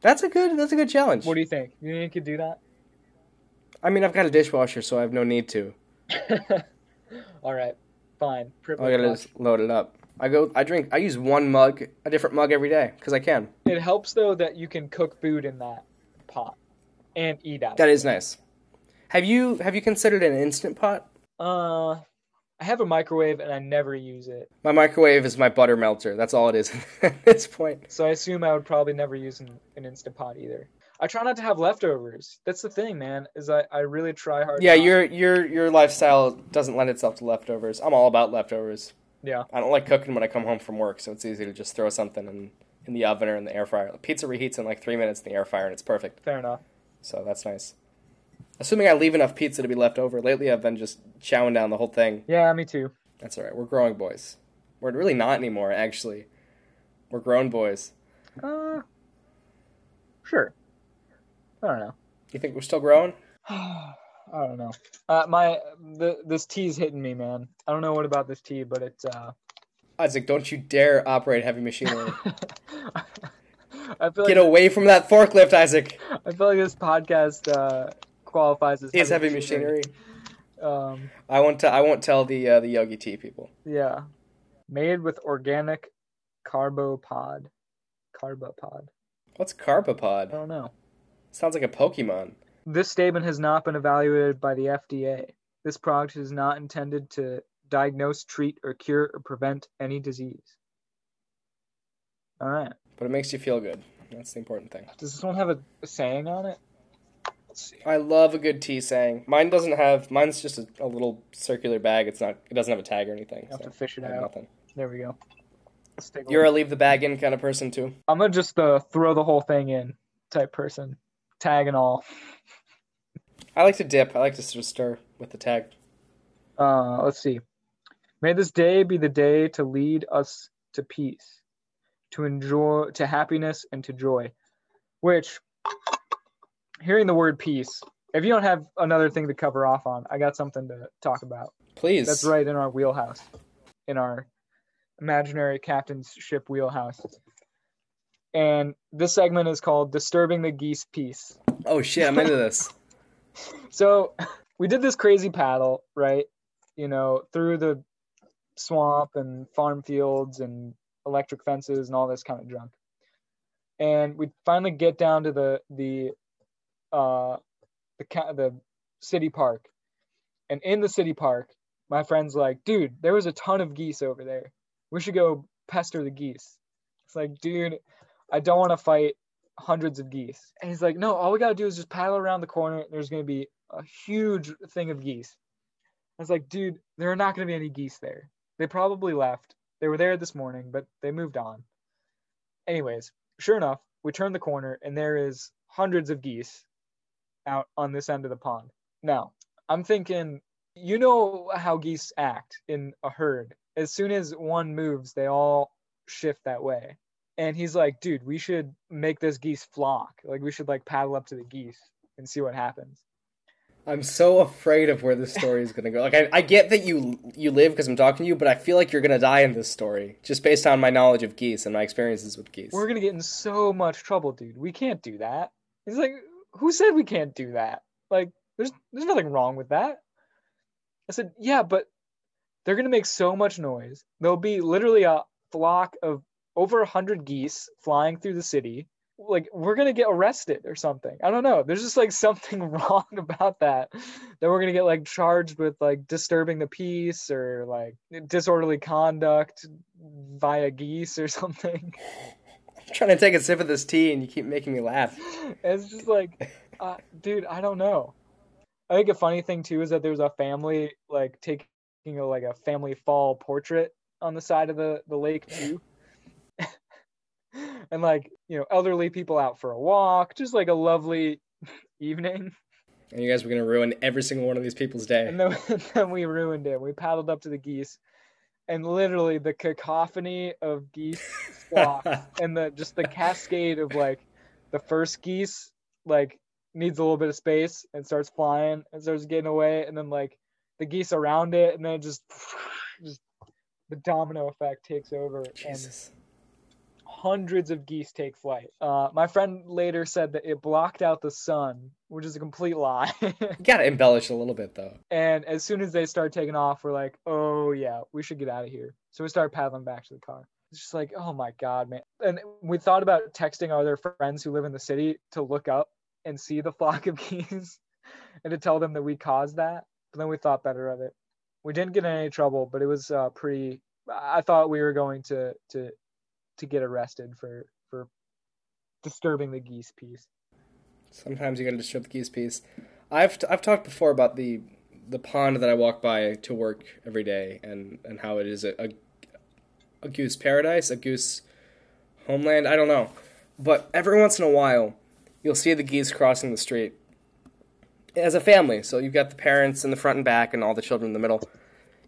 That's a good that's a good challenge. What do you think? You think you could do that? I mean, I've got a dishwasher, so I have no need to. All right, fine. All I gotta just load it up. I go. I drink. I use one mug, a different mug every day, because I can. It helps though that you can cook food in that pot and eat out. That is nice. Have you have you considered an instant pot? Uh, I have a microwave and I never use it, My microwave is my butter melter. That's all it is at this point. so I assume I would probably never use an, an instant pot either. I try not to have leftovers. That's the thing, man. Is I, I really try hard. Yeah, not- your your your lifestyle doesn't lend itself to leftovers. I'm all about leftovers. yeah. I don't like cooking when I come home from work, so it's easy to just throw something in in the oven or in the air fryer. Pizza reheats in like three minutes in the air fryer, and it's perfect. Fair enough. So that's nice. Assuming I leave enough pizza to be left over. Lately, I've been just chowing down the whole thing. Yeah, me too. That's all right. We're growing boys. We're really not anymore, actually. We're grown boys. Uh, sure. I don't know. You think we're still growing? I don't know. Uh, my the this tea's hitting me, man. I don't know what about this tea, but it's uh. Isaac, don't you dare operate heavy machinery. I feel Get like away from that forklift, Isaac. I feel like this podcast uh qualifies as It's heavy machinery. Um, I won't. T- I won't tell the uh, the Yogi Tea people. yeah, made with organic carbopod. Carbopod. What's carbopod? I don't know. Sounds like a Pokemon. This statement has not been evaluated by the FDA. This product is not intended to diagnose, treat, or cure or prevent any disease. All right. But it makes you feel good. That's the important thing. Does this one have a, a saying on it? Let's see. I love a good tea saying. Mine doesn't have. Mine's just a, a little circular bag. It's not. It doesn't have a tag or anything. have so to fish it out. nothing. There we go. You're a leave the bag in kind of person too. I'm gonna just uh, throw the whole thing in type person, tag and all. I like to dip. I like to sort of stir with the tag. Uh, let's see. May this day be the day to lead us to peace, to enjoy, to happiness, and to joy. Which, hearing the word peace, if you don't have another thing to cover off on, I got something to talk about. Please. That's right in our wheelhouse, in our imaginary captain's ship wheelhouse. And this segment is called "Disturbing the Geese Peace." Oh shit! I'm into this. So we did this crazy paddle, right? You know, through the swamp and farm fields and electric fences and all this kind of junk. And we finally get down to the the uh the the city park. And in the city park, my friend's like, "Dude, there was a ton of geese over there. We should go pester the geese." It's like, "Dude, I don't want to fight hundreds of geese. And he's like, no, all we gotta do is just paddle around the corner. And there's gonna be a huge thing of geese. I was like, dude, there are not gonna be any geese there. They probably left. They were there this morning, but they moved on. Anyways, sure enough, we turn the corner and there is hundreds of geese out on this end of the pond. Now, I'm thinking, you know how geese act in a herd. As soon as one moves, they all shift that way and he's like, dude, we should make this geese flock. Like we should like paddle up to the geese and see what happens. I'm so afraid of where this story is gonna go. Like I, I get that you you live because I'm talking to you, but I feel like you're gonna die in this story just based on my knowledge of geese and my experiences with geese. We're gonna get in so much trouble, dude. We can't do that. He's like, who said we can't do that? Like, there's there's nothing wrong with that. I said, yeah, but they're gonna make so much noise. There'll be literally a flock of over a hundred geese flying through the city. Like we're gonna get arrested or something. I don't know. There's just like something wrong about that. That we're gonna get like charged with like disturbing the peace or like disorderly conduct via geese or something. I'm trying to take a sip of this tea and you keep making me laugh. It's just like, uh, dude, I don't know. I think a funny thing too is that there's a family like taking a, like a family fall portrait on the side of the the lake too. and like you know elderly people out for a walk just like a lovely evening And you guys were gonna ruin every single one of these people's day. and then, then we ruined it we paddled up to the geese and literally the cacophony of geese squawks and the just the cascade of like the first geese like needs a little bit of space and starts flying and starts getting away and then like the geese around it and then it just just the domino effect takes over and Jesus. Hundreds of geese take flight. Uh, my friend later said that it blocked out the sun, which is a complete lie. Gotta embellish a little bit though. and as soon as they start taking off, we're like, oh yeah, we should get out of here. So we start paddling back to the car. It's just like, oh my god, man. And we thought about texting our other friends who live in the city to look up and see the flock of geese and to tell them that we caused that. But then we thought better of it. We didn't get in any trouble, but it was uh, pretty. I thought we were going to to to get arrested for for disturbing the geese peace. Sometimes you gotta disturb the geese peace. I've I've talked before about the the pond that I walk by to work every day and and how it is a a, a goose paradise, a goose homeland. I don't know, but every once in a while, you'll see the geese crossing the street as a family. So you've got the parents in the front and back, and all the children in the middle,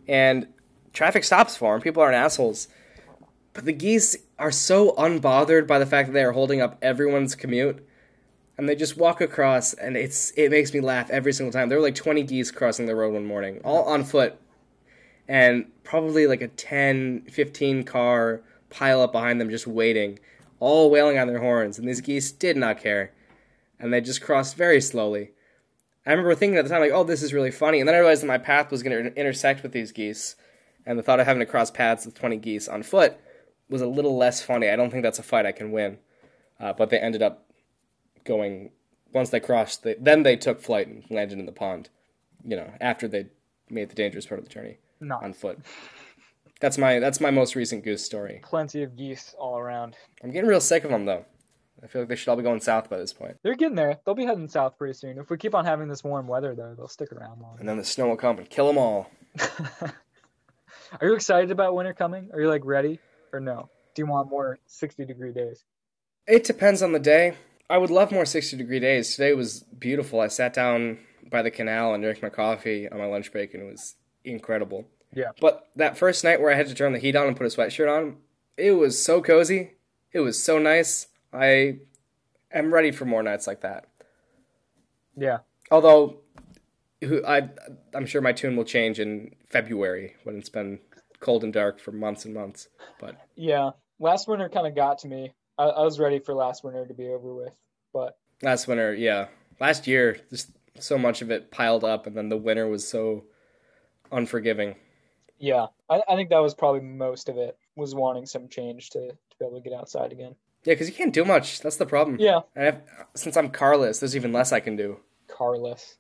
and traffic stops for them. People aren't assholes. But the geese are so unbothered by the fact that they are holding up everyone's commute and they just walk across and it's it makes me laugh every single time. There were like 20 geese crossing the road one morning all on foot and probably like a 10 15 car pile up behind them just waiting all wailing on their horns and these geese did not care and they just crossed very slowly. I remember thinking at the time like oh this is really funny and then i realized that my path was going to intersect with these geese and the thought of having to cross paths with 20 geese on foot was a little less funny i don't think that's a fight i can win uh, but they ended up going once they crossed they, then they took flight and landed in the pond you know after they made the dangerous part of the journey on foot that's my that's my most recent goose story plenty of geese all around. i'm getting real sick of them though i feel like they should all be going south by this point They're getting there. They'll be heading south pretty soon. If we keep on having this warm weather, though, they'll stick around long. and then the snow will come and kill them all Are you excited about winter coming? Are you like ready or no? Do you want more 60 degree days? it depends on the day i would love more 60 degree days today was beautiful i sat down by the canal and drank my coffee on my lunch break and it was incredible Yeah. But that first night where I had to turn the heat on and put a sweatshirt on, it was so cozy. It was so nice. I am ready for more nights like that. Yeah. Although, I I'm sure my tune will change in February when it's been cold and dark for months and months. But Yeah. Last winter kind of got to me. I, I was ready for last winter to be over with, but last winter, yeah, last year, just so much of it piled up, and then the winter was so unforgiving. yeah, I, I think that was probably most of it. Was wanting some change to, to be able to get outside again. Yeah, because you can't do much. That's the problem. Yeah. And if, since I'm carless, there's even less I can do. Carless.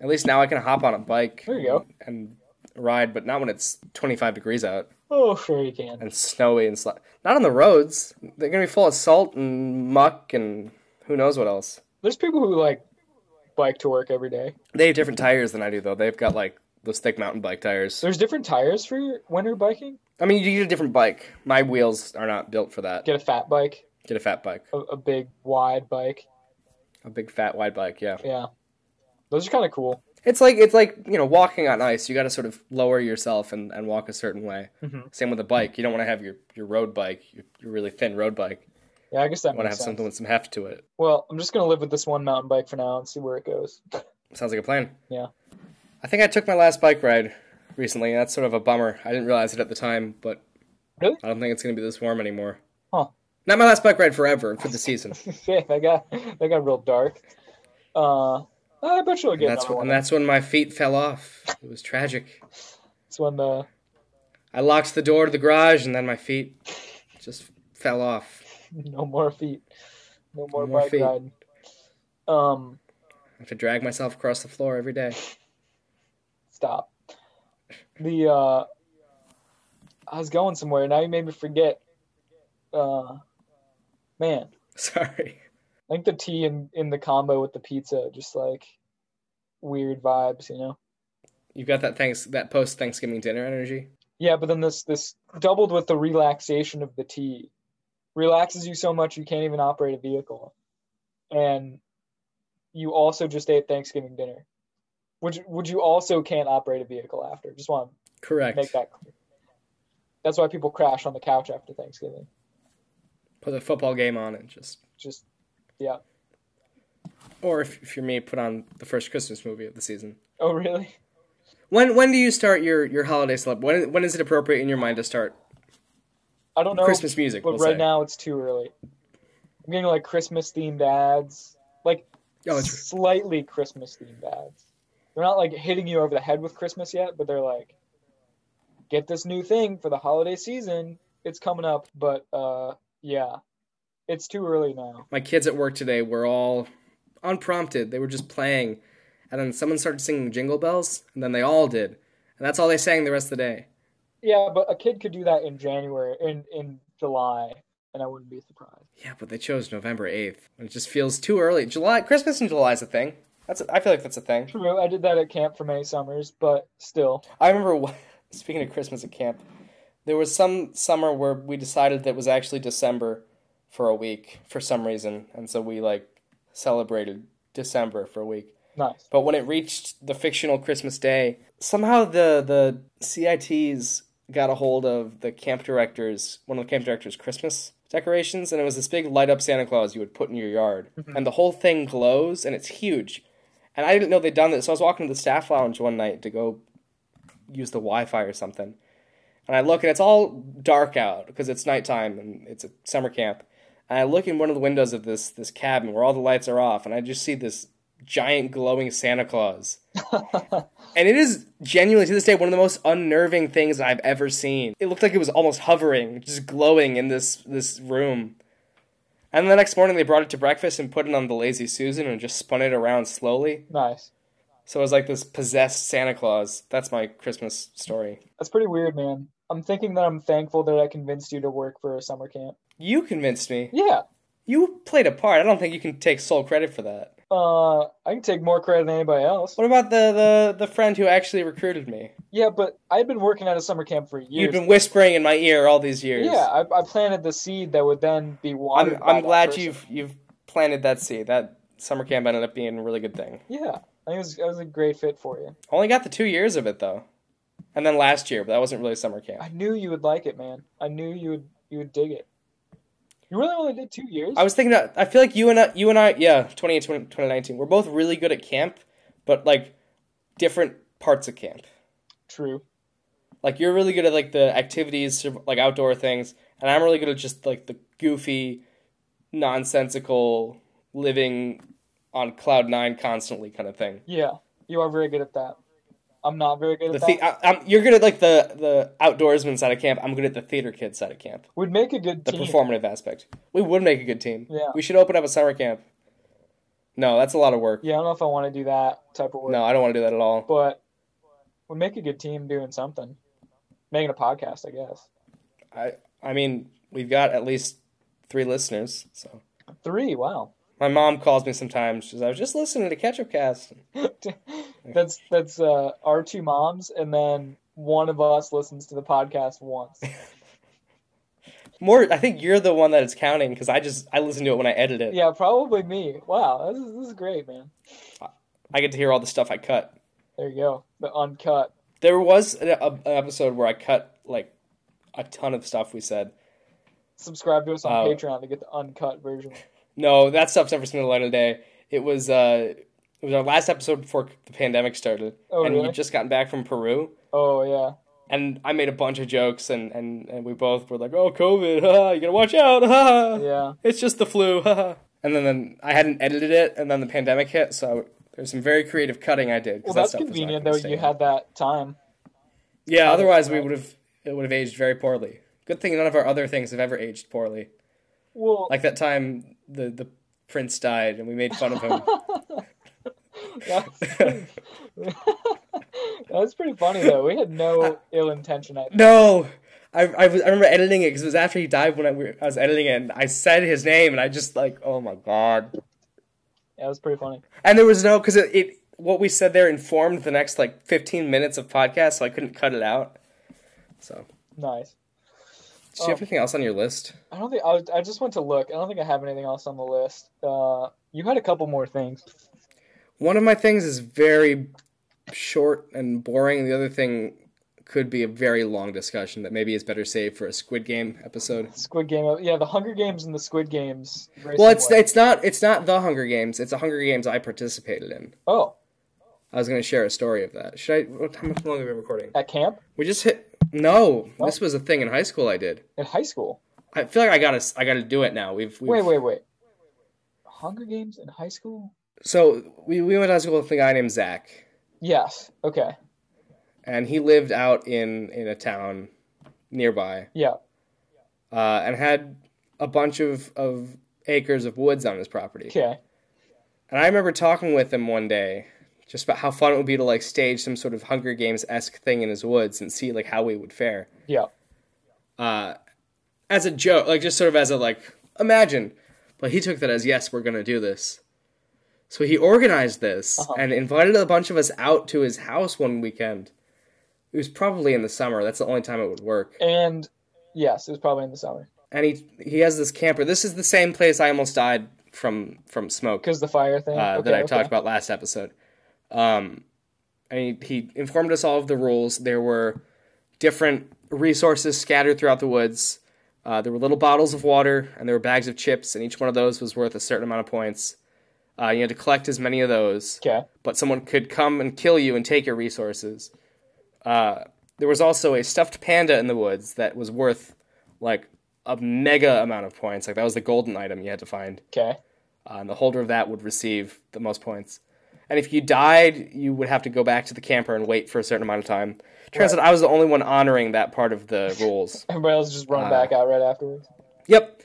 At least now I can hop on a bike. There you go. And ride, but not when it's 25 degrees out Oh, sure you can. and snowy and not on the roads. They're gonna be full of salt and muck and who knows what else. There's people who like bike to work every day. They have different tires than I do though. They've got like those thick mountain bike tires. There's different tires for winter biking. I mean, you get a different bike. My wheels are not built for that. Get a fat bike, Get a fat bike, a, a big wide bike. a big fat wide bike. Yeah, Yeah, those are kind of cool. It's like it's like you know walking on ice. You got to sort of lower yourself and, and walk a certain way. Mhm. Same with a bike. You don't want to have your, your road bike, your, your really thin road bike. Yeah, I guess that want to have sense. something with some heft to it. Well, I'm just gonna live with this one mountain bike for now and see where it goes. Sounds like a plan. Yeah. I think I took my last bike ride recently. and That's sort of a bummer. I didn't realize it at the time, but Really? I don't think it's going to be this warm anymore. Huh. Not my last bike ride forever for the season. Shit, that got that got real dark. Uh, I bet you'll And get that's another when, one. and that's when my feet fell off. It was tragic. That's when the I locked the door to the garage, and then my feet just fell off. no more feet, no more, more bike feet. riding. Um, I have to drag myself across the floor every day. stop. The uh, I was going somewhere. Now you made me forget. Uh, Man, Sorry. I think the tea in, in the combo with the pizza, just like weird vibes, you know? You've got that thanks that post Thanksgiving dinner energy. Yeah, but then this this doubled with the relaxation of the tea. Relaxes you so much you can't even operate a vehicle. And you also just ate Thanksgiving dinner. Which would you also can't operate a vehicle after. Just want to Correct. make that clear. That's why people crash on the couch after Thanksgiving. Put a football game on and just Just yeah. Or if, if you're me, put on the first Christmas movie of the season. Oh really? When when do you start your your holiday celeb? When when is it appropriate in your mind to start I don't know. Christmas music? but we'll right say. now it's too early. I'm getting like Christmas themed ads. Like Oh, it's slightly Christmas themed ads. They're not like hitting you over the head with Christmas yet, but they're like, get this new thing for the holiday season. It's coming up, but uh, yeah, it's too early now. my kids at work today were all unprompted. They were just playing, and then someone started singing Jingle Bells, and then they all did, and that's all they sang the rest of the day. Yeah, but a kid could do that in January, in in July, and I wouldn't be surprised. Yeah, but they chose November eighth. and It just feels too early. July, Christmas in July is a thing. That's a, I feel like that's a thing. True, I did that at camp for many summers, but still, I remember speaking of Christmas at camp, there was some summer where we decided that it was actually December for a week for some reason, and so we like celebrated December for a week. nice. But when it reached the fictional Christmas day, somehow the the CITs got a hold of the camp director's one of the camp director's Christmas decorations, and it was this big light up Santa Claus you would put in your yard, mm-hmm. and the whole thing glows, and it's huge. And I didn't know they'd done this, so I was walking to the staff lounge one night to go use the Wi-Fi or something, and I look, and it's all dark out because it's nighttime and it's a summer camp. And I look in one of the windows of this this cabin where all the lights are off, and I just see this giant glowing Santa Claus. and it is genuinely to this day one of the most unnerving things I've ever seen. It looked like it was almost hovering, just glowing in this this room. And the next morning they brought it to breakfast and put it on the lazy Susan and just spun it around slowly. nice. So it was like this possessed Santa Claus. That's my Christmas story. That's pretty weird, man. I'm thinking that I'm thankful that I convinced you to work for a summer camp. You convinced me. Yeah. You played a part. I don't think you can take sole credit for that. Uh, I can take more credit than anybody else. What about the the, the friend who actually recruited me? Yeah, but I've been working at a summer camp for years. You've been whispering in my ear all these years. Yeah, I, I planted the seed that would then be watered. I'm I'm glad person. you've you've planted that seed. That summer camp ended up being a really good thing. Yeah, I think it was, it was a great fit for you. Only got the two years of it though, and then last year, but that wasn't really summer camp. I knew you would like it, man. I knew you would you would dig it. You really only did two years. I was thinking, that, I feel like you and I, you and I, yeah, 2018, 2019, we're both really good at camp, but like different parts of camp. True. Like you're really good at like the activities, like outdoor things, and I'm really good at just like the goofy, nonsensical living on cloud nine constantly kind of thing. Yeah, you are very good at that. I'm not very good The at the, that. I, I'm, you're good at like the the outdoorsman side of camp. I'm good at the theater kid side of camp, We'd make a good the team. performative aspect. We would make a good team. Yeah. We should open up a summer camp. No, that's a lot of work. Yeah, I don't know if I want to do that type of work. No, I don't want to do that at all. but we'd make a good team doing something. Making a podcast, I guess. I I mean, we've got at least three listeners. So Three. Wow. My mom calls me sometimes. She's I was just listening to Ketchup Cast. that's that's uh, our two moms, and then one of us listens to the podcast once. More, I think you're the one that is counting because I just I listen to it when I edit it. Yeah, probably me. Wow, this is, this is great, man. I get to hear all the stuff I cut. There you go. The uncut. There was an, a, an episode where I cut like a ton of stuff we said. Subscribe to us on Oh. Patreon to get the uncut version. No, that stuff's never seen the light of day. It was uh, it was our last episode before the pandemic started, Oh, and really? we'd just gotten back from Peru. Oh yeah. And I made a bunch of jokes, and, and, and we both were like, "Oh, COVID! you gotta watch out! Yeah. It's just the flu!" haha." and then, then I hadn't edited it, and then the pandemic hit, so there's some very creative cutting I did. Well, that's not convenient though. You had that time. Yeah, otherwise we would have it would have aged very poorly. Good thing none of our other things have ever aged poorly. Well, Like that time the the prince died and we made fun of him. that's, that's pretty funny though. We had no ill intention. I no, I, I, was, I remember editing it because it was after he died when I, I was editing it, and I said his name, and I just like, oh my god. Yeah, it was pretty funny. And there was no because it, it what we said there informed the next like 15 minutes of podcast, so I couldn't cut it out. So, Nice. Do you have Oh. anything else on your list? I don't think I, was, I just went to look. I don't think I have anything else on the list. Uh, you had a couple more things. One of my things is very short and boring. The other thing could be a very long discussion that maybe is better saved for a Squid Game episode. Squid Game. Yeah, the Hunger Games and the Squid Games. Well, it's similar. it's not it's not the Hunger Games. It's the Hunger Games I participated in. oh I was going to share a story of that. Should I? How much longer have we been recording? at camp We just hit. No, What? this was a thing in high school. I did. in high school. I feel like I gotta I gotta do it now. We've, we've Wait, wait, wait. Hunger Games in high school? So we we went to high school with a guy named Zach, Yes. Okay. and he lived out in in a town nearby, Yeah. uh, and had a bunch of of acres of woods on his property. Okay. And I remember talking with him one day, just about how fun it would be to like stage some sort of Hunger Games esque thing in his woods and see like how we would fare. Yeah. uh, as a joke, like just sort of as a like imagine. But he took that as yes, we're gonna do this. So he organized this Uh-huh. and invited a bunch of us out to his house one weekend. It was probably in the summer. That's the only time it would work. And yes, it was probably in the summer And he he has this camper. This is the same place I almost died from from smoke because the fire thing. uh, okay, that I okay. talked about last episode. Um, and he, he informed us all of the rules. There were different resources scattered throughout the woods. Uh, there were little bottles of water, and there were bags of chips, and each one of those was worth a certain amount of points. Uh, you had to collect as many of those, Okay. but someone could come and kill you and take your resources. Uh, there was also a stuffed panda in the woods that was worth like a mega amount of points. Like that was the golden item you had to find Okay. uh, and the holder of that would receive the most points. And if you died, you would have to go back to the camper and wait for a certain amount of time. Turns Right. out I was the only one honoring that part of the rules. Everybody else just run Uh, back out right afterwards. yep.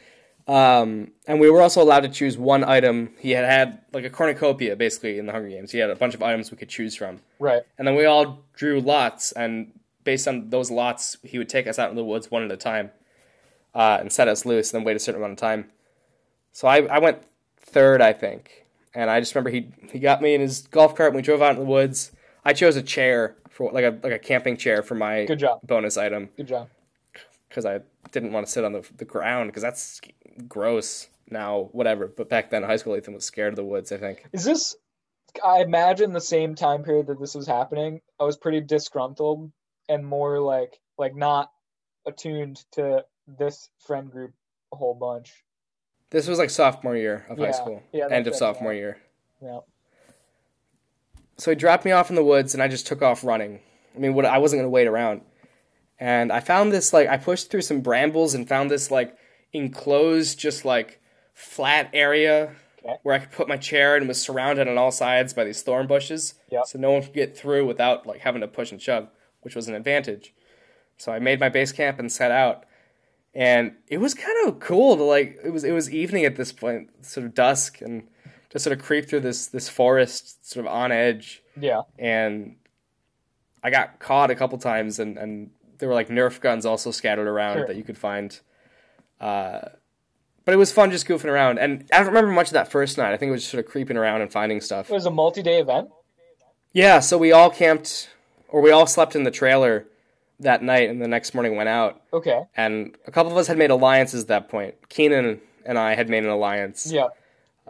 Um, and we were also allowed to choose one item. He had had like a cornucopia, basically, in the Hunger Games. He had a bunch of items we could choose from. Right. And then we all drew lots, and based on those lots, he would take us out in the woods one at a time uh, and set us loose, and then wait a certain amount of time. So I, I went third, I think, and I just remember he he got me in his golf cart. and We drove out in the woods. I chose a chair for like a like a camping chair for my Good job. bonus item Good job. because I didn't want to sit on the the ground because that's gross now. Whatever, but back then, high school Ethan was scared of the woods. I think. Is this? I imagine the same time period that this was happening. I was pretty disgruntled and more like like not attuned to this friend group a whole bunch. This was like sophomore year of high school, yeah, end of sophomore year. Yeah. So he dropped me off in the woods, and I just took off running. I mean, what I wasn't gonna wait around. And I found this like I pushed through some brambles and found this like enclosed, just like flat area Okay. where I could put my chair and was surrounded on all sides by these thorn bushes. Yep. So no one could get through without like having to push and shove, which was an advantage. So I made my base camp and set out. And it was kind of cool to like it was it was evening at this point, sort of dusk and just sort of creep through this this forest sort of on edge Yeah. and I got caught a couple times, and, and there were like Nerf guns also scattered around Sure. that you could find. Uh, but it was fun just goofing around, and I don't remember much of that first night. I think it was just sort of creeping around and finding stuff. It was a multi-day event. Yeah, so we all camped, or we all slept in the trailer that night, and the next morning went out. Okay. And a couple of us had made alliances at that point. Keenan and I had made an alliance. Yeah.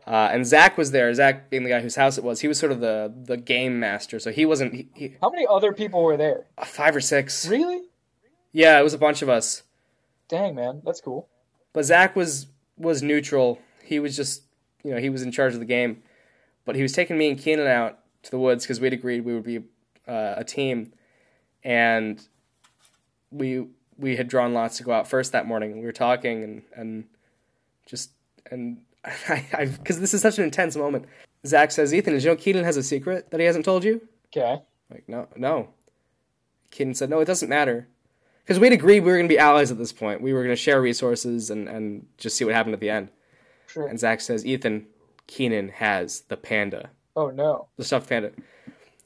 Uh, and Zach was there. Zach being the guy whose house it was. He was sort of the the game master, so he wasn't he, he, How many other people were there? five or six. Really? Yeah, it was a bunch of us. Dang, man, that's cool. But Zach was was neutral. He was just you know he was in charge of the game, but he was taking me and Keenan out to the woods because we'd agreed we would be uh, a team, and we we had drawn lots to go out first that morning. We were talking and and just and I because this is such an intense moment. Zach says, "Ethan, did you know Keenan has a secret that he hasn't told you?" Okay. Like, no, no. Keenan said, no, it doesn't matter. Because we'd agreed we were going to be allies at this point. We were going to share resources and, and just see what happened at the end. Sure. And Zach says, Ethan, Keenan has the panda, Oh no. the stuffed panda.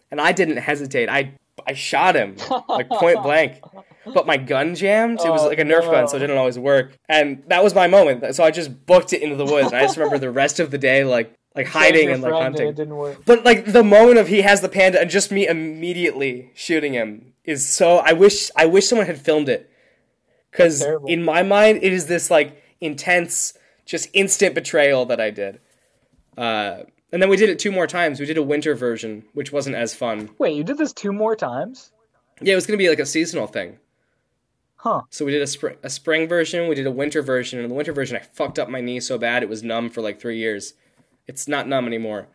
And I didn't hesitate. I, I shot him, like point blank. but my gun jammed. It was Oh, like a Nerf gun, so it didn't always work. And that was my moment. So I just booked it into the woods. And I just remember the rest of the day like like hiding and like hunting. It didn't work. But like the moment of he has the panda and just me immediately shooting him is so. I wish I wish someone had filmed it because in my mind it is this like intense, just instant betrayal that I did. Uh, and then we did it two more times. We did a winter version, which wasn't as fun. Wait, you did this two more times? Yeah, it was gonna be like a seasonal thing. Huh. So we did a spring a spring version, we did a winter version, and the winter version I fucked up my knee so bad it was numb for like three years. It's not numb anymore.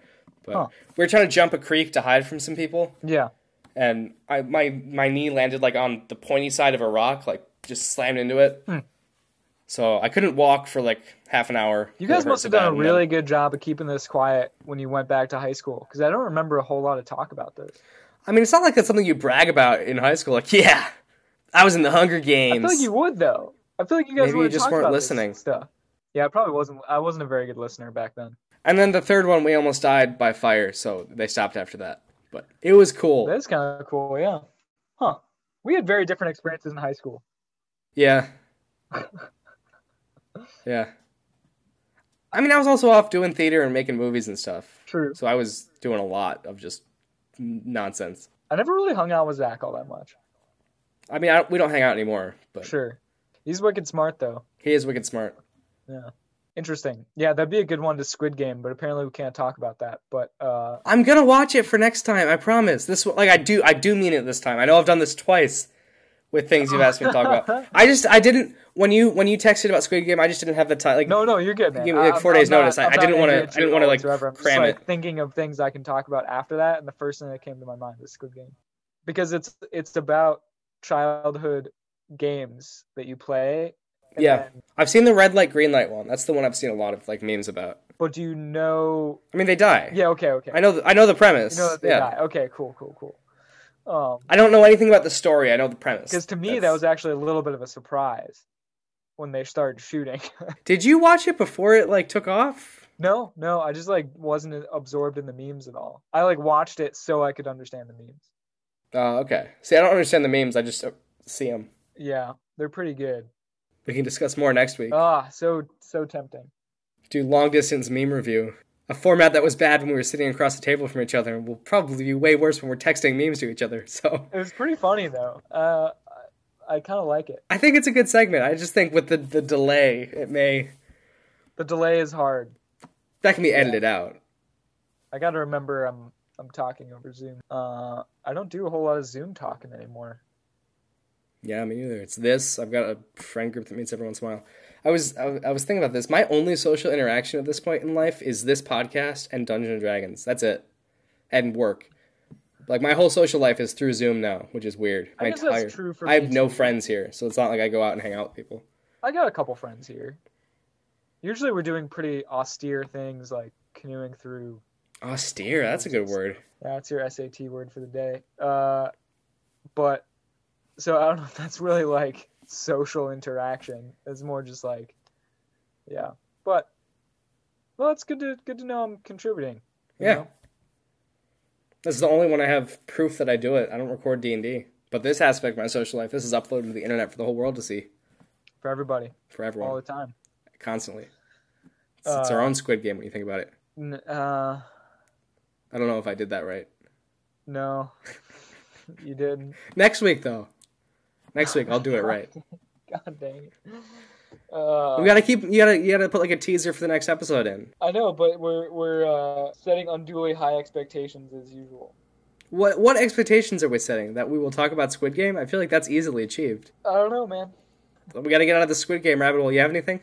But Huh. we were trying to jump a creek to hide from some people, Yeah. and I my my knee landed like on the pointy side of a rock, like just slammed into it. Hmm. So I couldn't walk for like half an hour. You guys must have done a really good job of keeping this quiet when you went back to high school because I don't remember a whole lot of talk about this. I mean, it's not like that's something you brag about in high school. Like, yeah, I was in the Hunger Games. I feel like you would though. I feel like you guys Maybe you just weren't listening. stuff. Yeah, I probably wasn't. I wasn't a very good listener back then. And then the third one, we almost died by fire, so they stopped after that. But it was cool. That's kind of cool. Yeah. Huh. We had very different experiences in high school. Yeah. yeah. I mean, I was also off doing theater and making movies and stuff. True. So I was doing a lot of just nonsense. I never really hung out with Zach all that much. I mean, I, we don't hang out anymore, but Sure. He's wicked smart though. he is wicked smart. Yeah. Interesting. Yeah, that'd be a good one to Squid Game, but apparently we can't talk about that. But uh I'm gonna watch it for next time. I promise. This like I do. I do mean it this time. I know I've done this twice with things you've asked me to talk about. I just I didn't when you when you texted about Squid Game. I just didn't have the time. Like no, no, you're good, man. Give me, like, I'm- four I'm days not- notice. I- I'm I not didn't wanna- I didn't wanna, like, whatsoever. I'm just, cram like, it. thinking of things I can talk about after that, and the first thing that came to my mind was Squid Game, because it's it's about childhood games that you play. Yeah. then- I've seen the red light green light one. That's the one I've seen a lot of like memes about. but do you know? I mean, they die. Yeah. Okay. Okay. I know. The, I know the premise. You know that they yeah. die. Okay. Cool. Cool. Cool. Um, I don't know anything about the story. I know the premise. because to me that was actually a little bit of a surprise when they started shooting. Did you watch it before it like took off? no, no, I just like wasn't absorbed in the memes at all. I like watched it so I could understand the memes. Oh, okay. See, I don't understand the memes. I just uh, see them. Yeah, they're pretty good. We can discuss more next week. Ah, so so tempting. Do long distance meme review. A format that was bad when we were sitting across the table from each other and will probably be way worse when we're texting memes to each other. So It was pretty funny though. Uh, I, I kind of like it. I think it's a good segment. I just think with the, the delay, it may The delay is hard. that can be edited out. I got to remember I'm I'm talking over Zoom. Uh, I don't do a whole lot of Zoom talking anymore. Yeah, me neither. It's this. I've got a friend group that meets every once in a while. I was I, I was thinking about this. My only social interaction at this point in life is this podcast and Dungeons and Dragons. That's it, and work. Like my whole social life is through Zoom now, which is weird. I My guess that's true for I have no too. friends here, so it's not like I go out and hang out with people. I got a couple friends here. Usually we're doing pretty austere things like canoeing through. Austere. That's a good word. Yeah, that's your SAT word for the day. Uh, but so I don't know if that's really like social interaction. It's more just like, yeah. But well, it's good to good to know I'm contributing. Yeah. know? This is the only one I have proof that I do it. I don't record D and D, but this aspect of my social life, this is uploaded to the internet for the whole world to see, for everybody, for everyone. all the time. constantly. It's, it's our Uh, own Squid Game when you think about it. Uh, I don't know if I did that right. no, you didn't. Next week, though. Next week, I'll do it right. God dang it. Uh, We gotta keep. You gotta. You gotta put like a teaser for the next episode in. I know, but we're we're uh, setting unduly high expectations as usual. What What expectations are we setting? That we will talk about Squid Game? I feel like that's easily achieved. I don't know, man. We gotta get out of the Squid Game rabbit hole. You have anything?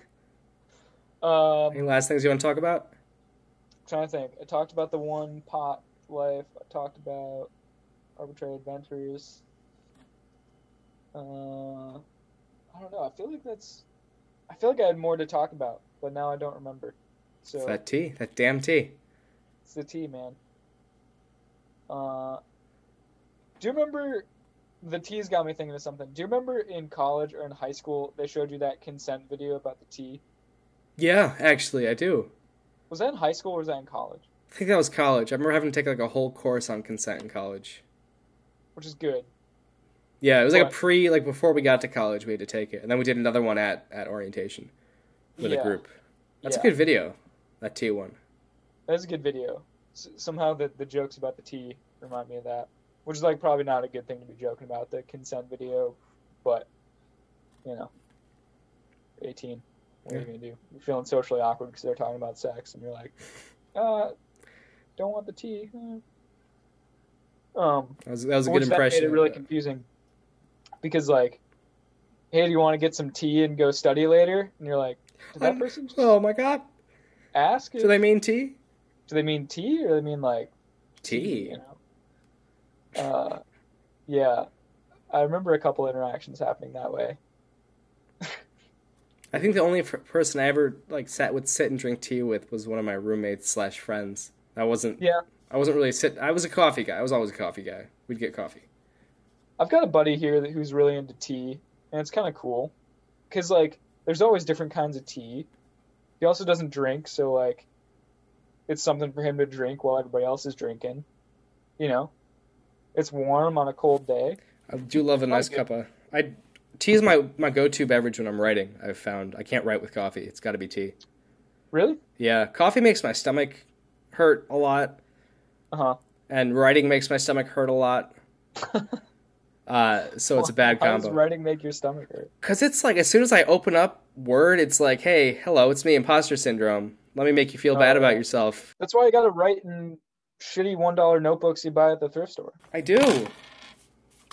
Um, Any last things you want to talk about? Trying to think. I talked about the one pot life. I talked about arbitrary adventures. Uh, I don't know. I feel like that's. I feel like I had more to talk about, but now I don't remember. So It's that tea. That damn tea. it's the tea, man. Uh, do you remember? The tea's got me thinking of something. Do you remember in college or in high school they showed you that consent video about the tea? Yeah, actually, I do. Was that in high school or was that in college? I think that was college. I remember having to take like a whole course on consent in college. Which is good. Yeah, it was like a pre, like before we got to college, we had to take it, and then we did another one at at orientation with Yeah. a group. That's Yeah. a good video. That T one. That's a good video. S- somehow the the jokes about the T remind me of that, which is like probably not a good thing to be joking about the consent video, but you know, eighteen. What are you gonna do? You're feeling socially awkward because they're talking about sex, and you're like, uh, don't want the tea. eh." Um, That was that was a good that impression. made it really that. confusing because like, hey, do you want to get some tea and go study later? And you're like, did that I'm- person just Oh my god! ask? Do if- they mean tea? do they mean tea or do they mean like Tea. you know. Uh, yeah, I remember a couple interactions happening that way. I think the only f- person I ever like sat would sit and drink tea with was one of my roommates slash friends. I wasn't. Yeah. I wasn't really sit. I was a coffee guy. I was always a coffee guy. We'd get coffee. I've got a buddy here that, who's really into tea, and it's kind of cool, cause like there's always different kinds of tea. He also doesn't drink, so like it's something for him to drink while everybody else is drinking. You know, it's warm on a cold day. I do love a nice cup of. I tea is my my go to beverage when I'm writing. I've found I can't write with coffee. It's got to be tea. Really? Yeah, coffee makes my stomach hurt a lot, Uh huh. and writing makes my stomach hurt a lot. Uh, so it's a bad combo. How does writing make your stomach hurt? Cause it's like as soon as I open up Word, it's like, hey, hello, it's me, imposter syndrome. Let me make you feel bad Oh, about yourself. That's why you got to write in shitty one dollar notebooks you buy at the thrift store. I do,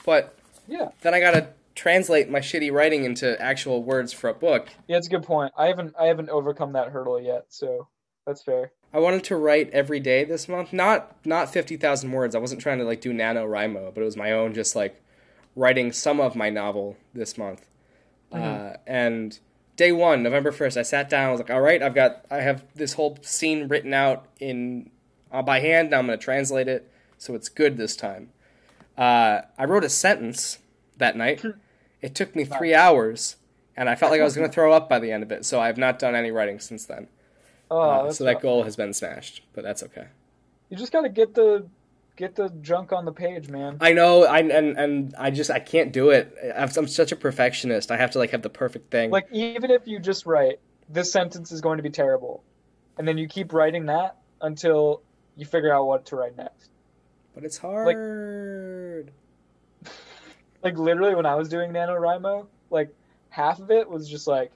but Yeah. then I gotta translate my shitty writing into actual words for a book. Yeah, it's a good point. I haven't I haven't overcome that hurdle yet, so that's fair. I wanted to write every day this month, not not fifty thousand words. I wasn't trying to like do nano NaNoWriMo, but it was my own, just like writing some of my novel this month. Uh, and day one, November first, I sat down. I was like, all right, I've got, I have this whole scene written out in uh, by hand. Now I'm going to translate it so it's good this time. Uh, I wrote a sentence that night. It took me three hours, and I felt like I was going to throw up by the end of it. So I have not done any writing since then. Oh, Uh, so that goal has been smashed, but that's okay. You just got to get the get the junk on the page, man. I know, I and and I just I can't do it. I'm, I'm such a perfectionist. I have to like have the perfect thing. Like even if you just write this sentence is going to be terrible, and then you keep writing that until you figure out what to write next. but it's hard. Like literally, when I was doing NaNoWriMo, like half of it was just like,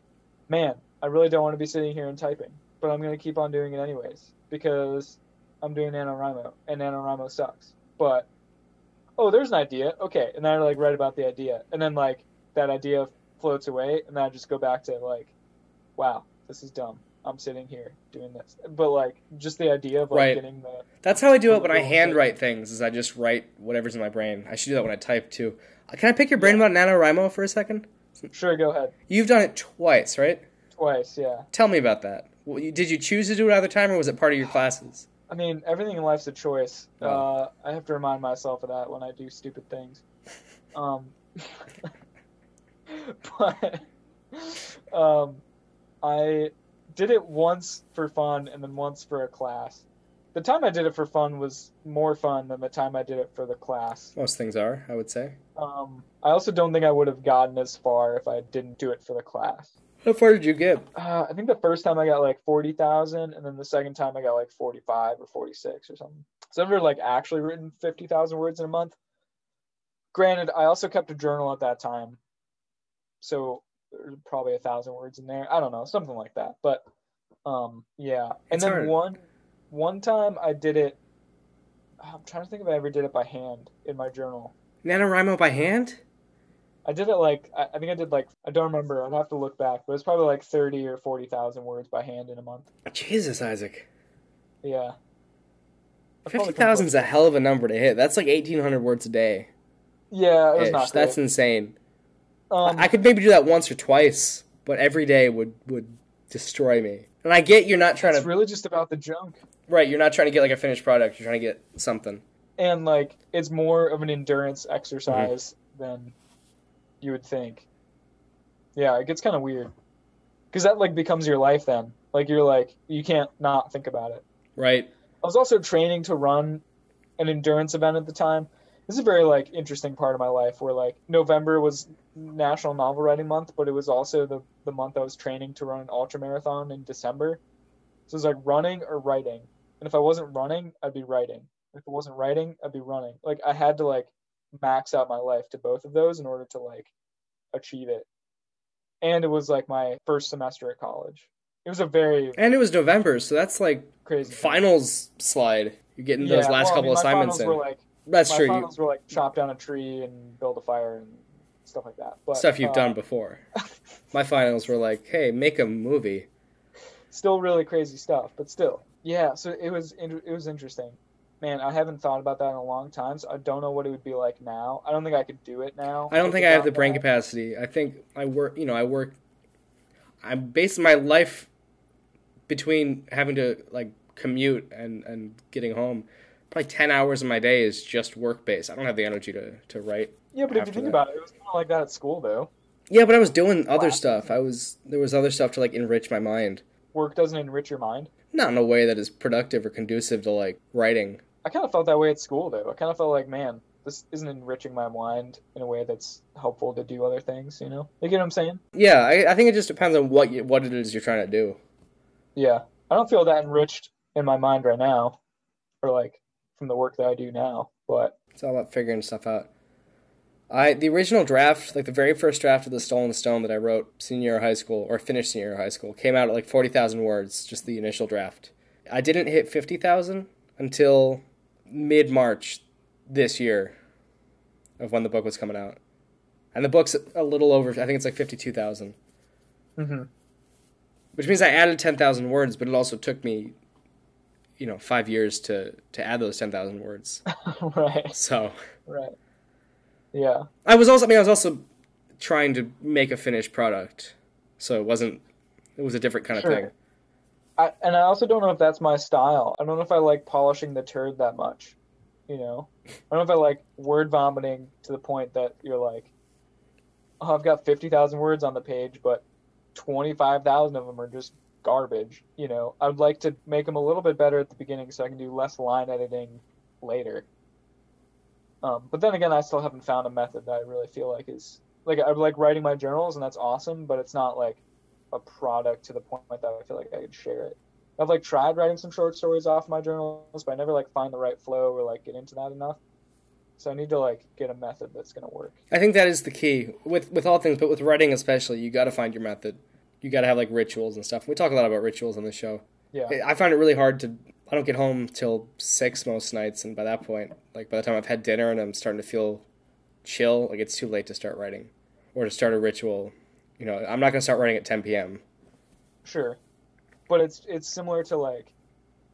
man, I really don't want to be sitting here and typing, but I'm gonna keep on doing it anyways because I'm doing NaNoWriMo and NaNoWriMo sucks. But oh, there's an idea. Okay, and then I like write about the idea, and then like that idea floats away, and then I just go back to like, wow, this is dumb. I'm sitting here doing this, but like just the idea of like Right. getting the That's how I do it when I handwrite things. Is I just write whatever's in my brain. I should do that when I type too. Can I pick your brain about NaNoWriMo for a second? sure go ahead You've done it twice, right? twice, yeah. Tell me about that. Did you choose to do it other time, or was it part of your classes? I mean, everything in life's a choice. Oh. Uh, I have to remind myself of that when I do stupid things. Um, but um, I did it once for fun and then once for a class. The time I did it for fun was more fun than the time I did it for the class. Most things are, I would say. Um, I also don't think I would have gotten as far if I didn't do it for the class. How far did you get? Uh, I think the first time I got like forty thousand, and then the second time I got like forty-five or forty-six or something. So I've never like actually written fifty thousand words in a month. Granted, I also kept a journal at that time, so there's probably a thousand words in there. I don't know, something like that. But um, yeah. And It's then hard. one one time I did it. I'm trying to think if I ever did it by hand in my journal. NaNoWriMo by hand? I did it like I, think I did like I don't remember. I'd have to look back, but it's probably like thirty or forty thousand words by hand in a month. Jesus, Isaac. Yeah. Fifty thousand is a hell of a number to hit. That's like eighteen hundred words a day. Yeah, it was not That's insane. Um, I could maybe do that once or twice, but every day would would destroy me. And I get you're not trying it's to It's really just about the junk, right. You're not trying to get like a finished product. You're trying to get something. and like it's more of an endurance Mm-hmm. exercise than you would think. Yeah, it gets kind of weird because that like becomes your life then. Like you're like you can't not think about it. Right. I was also training to run an endurance event at the time, this is a very like interesting part of my life where like November was National Novel Writing Month, but it was also the the month I was training to run an ultra marathon in December. So it was like running or writing, and if I wasn't running, I'd be writing. If it wasn't writing, I'd be running. Like I had to like max out my life to both of those in order to like achieve it. And it was like my first semester at college. It was a very And it was November, so that's like crazy finals slide. You're getting those Yeah, last well, I couple mean, my assignments finals in. Were like, that's my true. You, finals were like chop down a tree and build a fire and stuff like that. But stuff you've uh, done before. My finals were like, hey, make a movie. Still really crazy stuff, but still, yeah. So it was it was interesting. Man, I haven't thought about that in a long time, so I don't know what it would be like now. I don't think I could do it now. I don't think I have the brain that capacity. I think I work, you know, I work. I'm basing my life between having to like commute and and getting home. Probably ten hours of my day is just work based. I don't have the energy to to write. Yeah, but if you think that. about it, it was kind of like that at school, though. Yeah, but I was doing other Classes. stuff. I was there was other stuff to like enrich my mind, Work doesn't enrich your mind. Not in a way that is productive or conducive to like writing. I kind of felt that way at school, though. I kind of felt like, man, this isn't enriching my mind in a way that's helpful to do other things. You know, you get what I'm saying? Yeah, I, I think it just depends on what you, what it is you're trying to do. Yeah, I don't feel that enriched in my mind right now, or like from the work that I do now. But It's all about figuring stuff out. I the original draft, like the very first draft of the Stolen Stone that I wrote senior year of high school or finished senior year of high school, came out at like forty thousand words, just the initial draft. I didn't hit fifty thousand until mid March this year, of when the book was coming out, and the book's a little over. I think it's like fifty two thousand, mm-hmm. which means I added ten thousand words, but it also took me, you know, five years to to add those ten thousand words. right, So. right, yeah, I was also I mean I was also trying to make a finished product. So it wasn't it was a different kind of thing. I, and I also don't know if that's my style. I don't know if I like polishing the turd that much. You know, I don't know if I like word vomiting to the point that you're like, oh, I've got fifty thousand words on the page, but twenty five thousand of them are just garbage. You know, I'd like to make them a little bit better at the beginning so I can do less line editing later. Um, but then again, I still haven't found a method that I really feel like is like I like writing my journals, and that's awesome. But it's not like a product to the point that I feel like I could share it. I've like tried writing some short stories off my journals, but I never like find the right flow or like get into that enough. So I need to like get a method that's gonna work. I think that is the key with with all things, but with writing especially, you got to find your method. You got to have like rituals and stuff. We talk a lot about rituals on the show. Yeah. I find it really hard to. I don't get home till six most nights, and by that point, like by the time I've had dinner and I'm starting to feel chill, like it's too late to start writing or to start a ritual. You know, I'm not gonna start writing at 10 p.m. Sure. But it's it's similar to like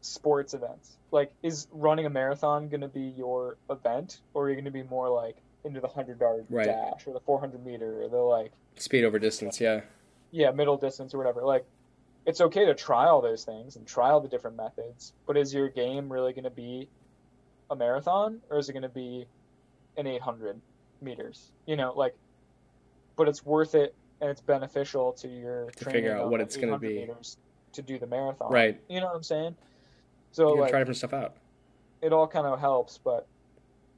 sports events. Like is running a marathon gonna be your event or are you gonna be more like into the hundred yard Right. dash or the four hundred meter or the like Speed over distance, yeah. yeah, middle distance or whatever. Like, it's okay to try all those things and try all the different methods, but is your game really going to be a marathon or is it going to be an 800 meters? You know, like, but it's worth it and it's beneficial to your To figure out what it's gonna be. meters to do the marathon. Right. You know what I'm saying? So like, try different stuff out. it all kind of helps, but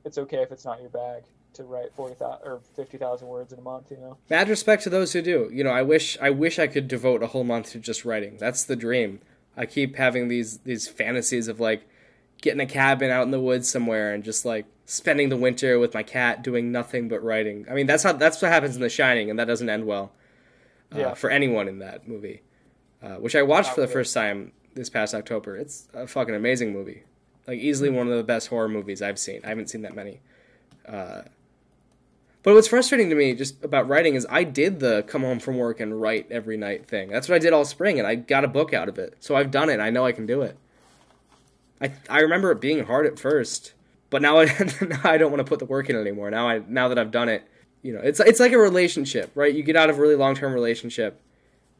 it's okay if it's not your bag to write 40,000 or 50,000 words in a month. You know. Mad respect to those who do. You know, I wish I wish I could devote a whole month to just writing. That's the dream. I keep having these these fantasies of like getting a cabin out in the woods somewhere and just like spending the winter with my cat doing nothing but writing. I mean, that's how that's what happens in The Shining, and that doesn't end well uh, Yeah. for anyone in that movie. Uh, which I watched for the first time this past October. It's a fucking amazing movie. Like easily one of the best horror movies I've seen. I haven't seen that many. Uh, but what's frustrating to me just about writing is I did the come home from work and write every night thing. That's what I did all spring, and I got a book out of it. So I've done it. And I know I can do it. I I remember it being hard at first, but now I now I don't want to put the work in anymore. Now I now that I've done it, you know, it's it's like a relationship, right? You get out of a really long term relationship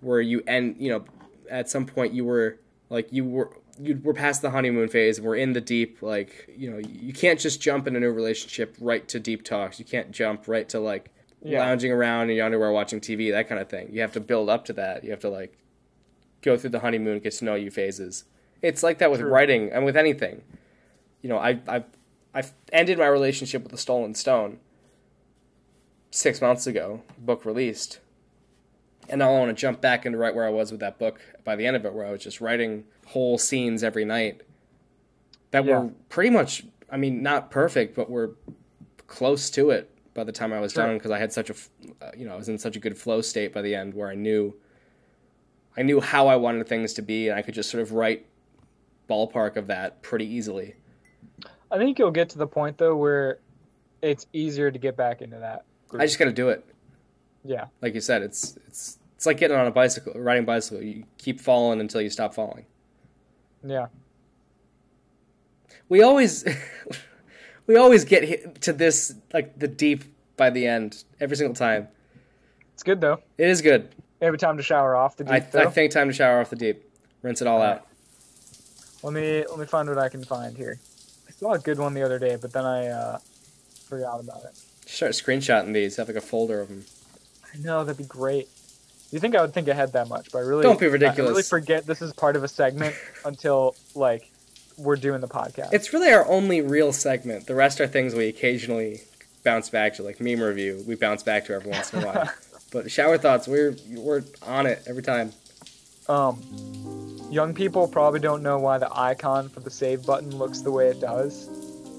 where you end, you know, at some point you were like you were you were past the honeymoon phase and we're in the deep like you know you can't just jump in a new relationship right to deep talks. You can't jump right to like Yeah. lounging around in your underwear watching tv that kind of thing. You have to build up to that. You have to like go through the honeymoon get to know you phases. It's like that with True. writing and with anything. You know i i I ended my relationship with the Stolen Stone six months ago, book released, and now I want to jump back into right where I was with that book by the end of it, where I was just writing whole scenes every night that Yeah. were pretty much, I mean, not perfect, but were close to it by the time I was Sure. done because I had such a, uh, you know, I was in such a good flow state by the end where I knew, I knew how I wanted things to be, and I could just sort of write ballpark of that pretty easily. I think you'll get to the point though where it's easier to get back into that. Group. I just got to do it. yeah, Like you said, it's it's it's like getting on a bicycle, riding a bicycle. You keep falling until you stop falling. Yeah. We always we always get to this like the deep by the end every single time. It's good though. It is good. Every time to shower off the deep I. I think time to shower off the deep, rinse it all Alright. out. Let me let me find what I can find here. I saw a good one the other day, but then I uh, forgot about it. Start screenshotting these. Have like a folder of them. I know that'd be great. You think I would think ahead that much, but I really Don't be I- I really forget this is part of a segment until like we're doing the podcast. It's really our only real segment. The rest are things we occasionally bounce back to, like meme review. We bounce back to every once in a while. but shower thoughts, we're we're on it every time. Um, young people probably don't know why the icon for the save button looks the way it does,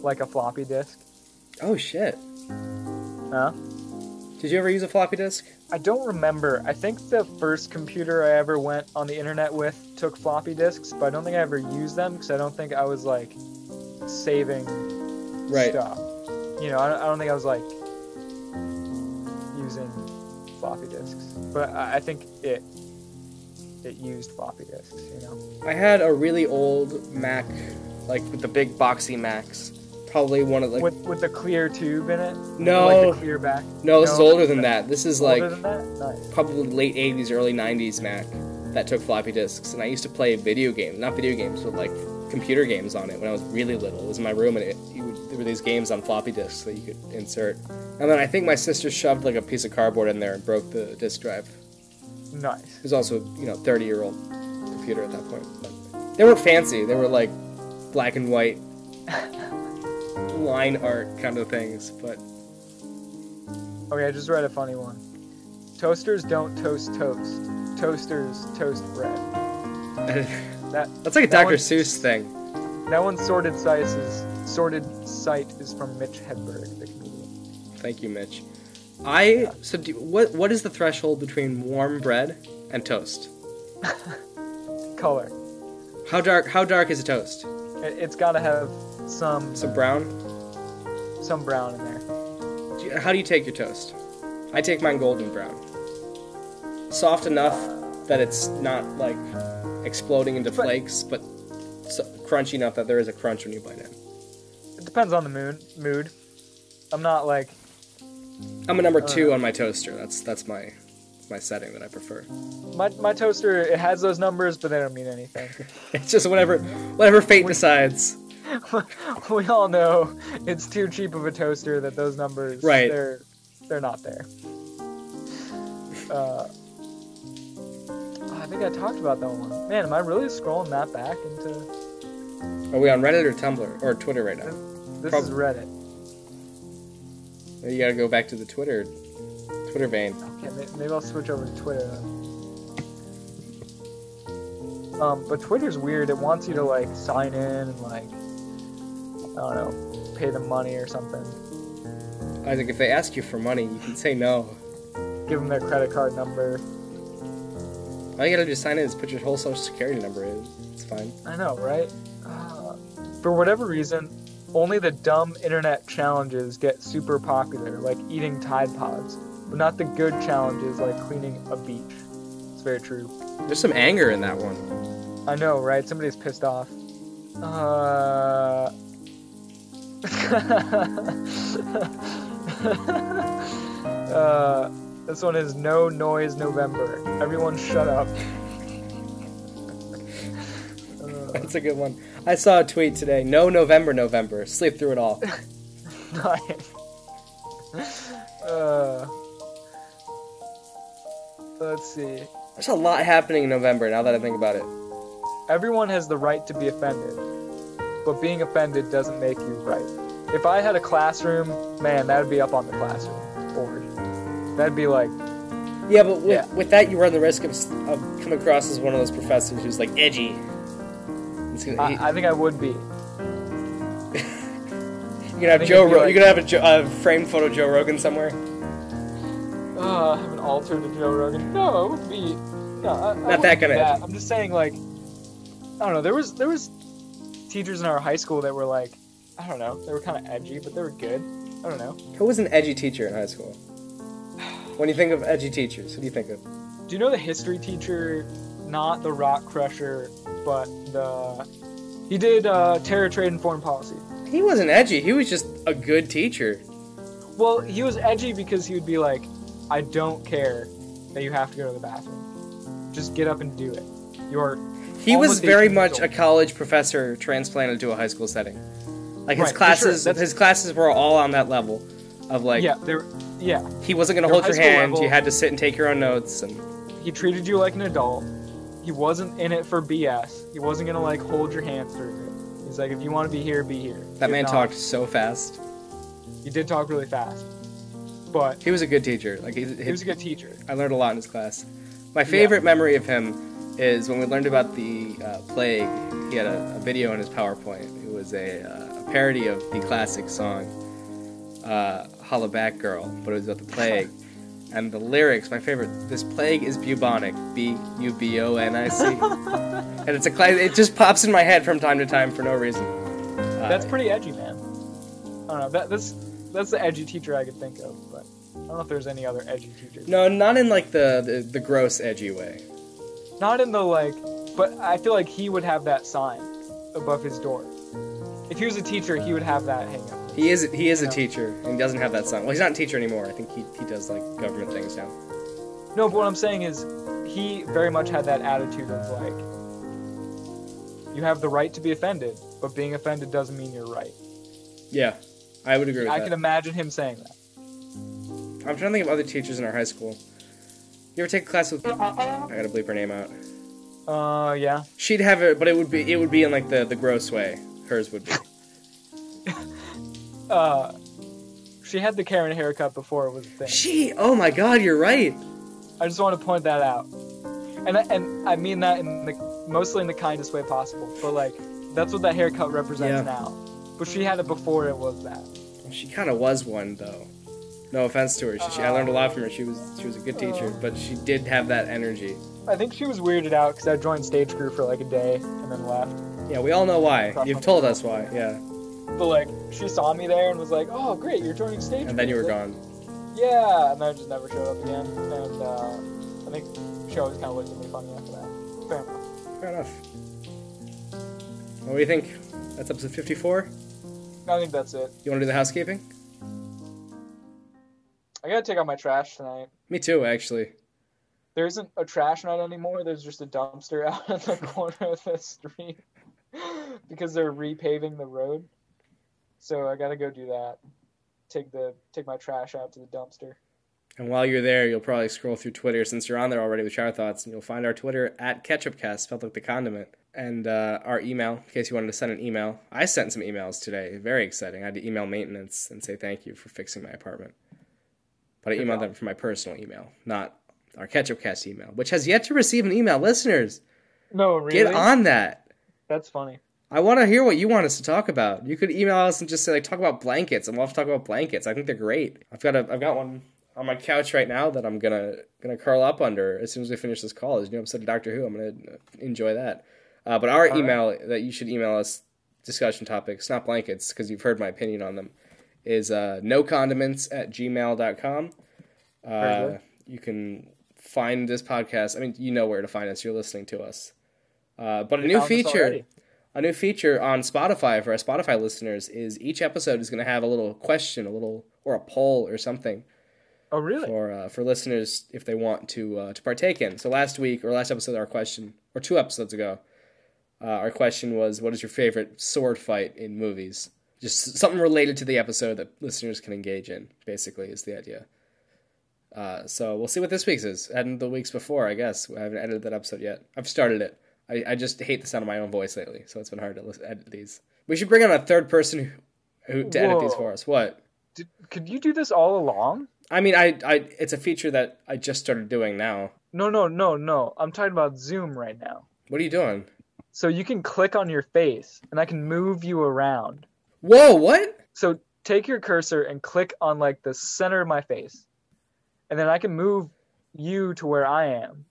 like a floppy disk. Oh shit! Huh? Did you ever use a floppy disk? I don't remember. I think the first computer I ever went on the internet with took floppy disks, but I don't think I ever used them because I don't think I was like saving Right. stuff. You know, I don't, I don't think I was like using floppy disks, but I, I think it it used floppy disks. You know. I had a really old Mac, like with the big boxy Macs. Probably one of the with with the clear tube in it. No. like the clear back. no, this is older than that. This is like Older than that, nice. probably late '80s, early '90s Mac that took floppy disks, and I used to play video games, not video games, but like computer games on it when I was really little. It was in my room, and it, would, there were these games on floppy disks that you could insert. And then I think my sister shoved like a piece of cardboard in there and broke the disk drive. Nice. It was also you know 30 year old computer at that point. But they weren't fancy. They were like black and white line art kind of things. But Okay, I just read a funny one. Toasters don't toast toast. Toasters toast bread. That that's like a That Dr. Seuss thing. that one's sorted sight is sorted sight is from Mitch Hedberg, the comedian. Thank you, Mitch. I so do, what what is the threshold between warm bread and toast? Color. How dark how dark is a toast? It, it's got to have some So brown. Some brown in there. How do you take your toast? I take mine golden brown. Soft enough that it's not like exploding into But- flakes, but so, crunchy enough that there is a crunch when you bite in. It depends on the mood. Mood. I'm not like I'm a number Uh, two on my toaster. That's that's my my setting that I prefer. my my toaster. It has those numbers, but they don't mean anything. It's just whatever whatever fate decides. we all know it's too cheap of a toaster that those numbers Right. they're they're not there. Uh, I think I talked about that one. Man, am I really scrolling that back into Are we on Reddit or Tumblr or Twitter right now? this Prob- is Reddit. You gotta go back to the Twitter Twitter vein. Okay, maybe I'll switch over to Twitter then. Um, but Twitter's weird. It wants you to like sign in and like I don't know, pay them money or something. Isaac, if they ask you for money, you can say no. Give them their credit card number. All you gotta do is sign in is put your whole social security number in. It's fine. I know, right? Uh, for whatever reason, only the dumb internet challenges get super popular, like eating Tide Pods, but not the good challenges like cleaning a beach. It's very true. There's some anger in that one. I know, right? Somebody's pissed off. Uh. uh, this one is No Noise November. Everyone shut up. Uh, That's a good one. I saw a tweet today. No November, November. Sleep through it all. Nice. Uh, let's see. There's a lot happening in November now that I think about it. Everyone has the right to be offended, but being offended doesn't make you right. if I had a classroom, man, that would be up on the classroom board. That'd be like, Yeah, but with, Yeah. with that, you run the risk of, of coming across as one of those professors who's like edgy. It's gonna, I, I think I would be. you're gonna have Joe. it'd Ro- like- you're gonna have a, jo- a framed photo of Joe Rogan somewhere. Uh, I have an altar to Joe Rogan. No, it would be. No, I, I wouldn't that kinda I'm just saying, like, I don't know. There was there was teachers in our high school that were like, I don't know, they were kind of edgy, but they were good. I don't know. Who was an edgy teacher in high school? When you think of edgy teachers, who do you think of? Do you know the history teacher? Not the rock crusher, but the he did uh, terror trade and foreign policy. He wasn't edgy. He was just a good teacher. Well, he was edgy because he would be like, I don't care that you have to go to the bathroom. Just get up and do it. You're He was very much a college professor transplanted to a high school setting. Like his Right, for classes, sure, that's- his classes were all on that level of like yeah, there yeah. he wasn't gonna Their hold high your school hand. level- You had to sit and take your own notes. And He treated you like an adult. He wasn't in it for BS. He wasn't gonna like hold your hand through it. He's like, if you want to be here, be here. that If man not- talked so fast. He did talk really fast, but He was a good teacher. Like he, he was a good teacher. I learned a lot in his class. My favorite memory of him is when we learned about the uh, plague. He had a, a video in his PowerPoint. It was a, uh, a parody of the classic song uh, "Hollaback Girl," but it was about the plague. and the lyrics, my favorite. This plague is bubonic. B U B O N I C. And it's a class. It just pops in my head from time to time for no reason. Uh, That's pretty edgy, man. I don't know. That, that's that's the edgy teacher I could think of, but I don't know if there's any other edgy teachers. no, not in like the, the the gross edgy way. Not in the like, but I feel like he would have that sign above his door. If he was a teacher, he would have that hang up. He is he is a Yeah. teacher and he doesn't have that sign. Well, he's not a teacher anymore. I think he, he does like government things now. No, but what I'm saying is, he very much had that attitude of like, you have the right to be offended, but being offended doesn't mean you're right. Yeah, I would agree with I that. can imagine him saying that. I'm trying to think of other teachers in our high school. You ever take a class with? I gotta bleep her name out. Uh, yeah. She'd have it, but it would be it would be in like the the gross way. Hers would be. Uh, she had the Karen haircut before it was a thing. She. Oh my God, you're right. I just want to point that out, and I, and I mean that in the mostly in the kindest way possible. But like, that's what that haircut represents Yeah. now. But she had it before it was that. She kind of was one though. No offense to her. She, she, I learned a lot from her. She was she was a good teacher, but she did have that energy. I think she was weirded out because I joined stage crew for like a day and then left. Yeah, we all know why. You've told us why. Yeah, But like, she saw me there and was like, "Oh, great, you're joining stage." and then you were gone. Yeah, and then I just never showed up again. And uh, I think she always kind of looked at me funny after that. Fair enough. Fair enough. What do you think? That's episode 54. I think that's it. You want to do the housekeeping? I gotta take out my trash tonight. Me too, actually. There isn't a trash night anymore. There's just a dumpster out in the corner of the street because they're repaving the road. So I gotta go do that. Take the take my trash out to the dumpster. And while you're there, you'll probably scroll through Twitter since you're on there already with Shower Thoughts, and you'll find our Twitter at KetchupCast, spelled like the condiment, and uh, our email in case you wanted to send an email. I sent some emails today, very exciting. I had to email maintenance and say thank you for fixing my apartment, but I emailed them from my personal email, not our KetchupCast email, which has yet to receive an email. Listeners, No, really. get on that. That's funny. I want to hear what you want us to talk about. You could email us and just say like talk about blankets, and we'll have to talk about blankets. I think they're great. I've got a I've got one on my couch right now that I'm gonna gonna curl up under as soon as we finish this call. There's new episode of Doctor Who. I'm gonna enjoy that. Uh, but our All right. email that you should email us discussion topics, not blankets, because you've heard my opinion on them, is uh, no condiments at gmail.com. Uh, you can find this podcast. I mean, you know where to find us. You're listening to us. Uh, but a new feature a new feature on Spotify for our Spotify listeners is each episode is going to have a little question, a little or a poll or something Oh, really? for uh, for listeners if they want to uh, to partake in. So last week or last episode, our question or two episodes ago, uh, our question was, "What is your favorite sword fight in movies?" Just something related to the episode that listeners can engage in. Basically, is the idea. Uh, so we'll see what this week's is, and the weeks before. I guess I haven't edited that episode yet. I've started it. I, I just hate the sound of my own voice lately, so it's been hard to listen, edit these. We should bring on a third person who, who to edit these for us. What? Did, could you do this all along? I mean, I, I, it's a feature that I just started doing now. No, no, no, no. I'm talking about Zoom right now. What are you doing? So you can click on your face, and I can move you around. Whoa! What? So take your cursor and click on like the center of my face, and then I can move you to where I am.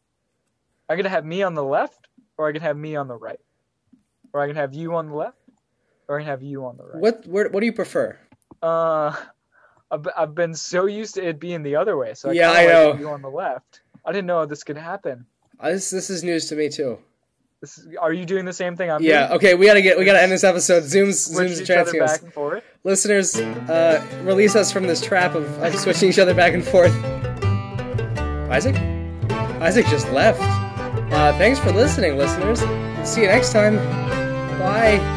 I can have me on the left, or I can have me on the right, or I can have you on the left, or I can have you on the right. What? Where, what do you prefer? Uh, I've, I've been so used to it being the other way, so I Yeah, I know. you on the left. I didn't know this could happen. Uh, This, this is news to me too. Is, are you doing the same thing I'm Yeah. doing? Okay. We gotta get. We gotta end this episode. Zoom's Switch Zoom's each other back and forth. Listeners, uh, release us from this trap of, of switching each other back and forth. Isaac? Isaac just left. Uh, thanks for listening, listeners. See you next time. Bye.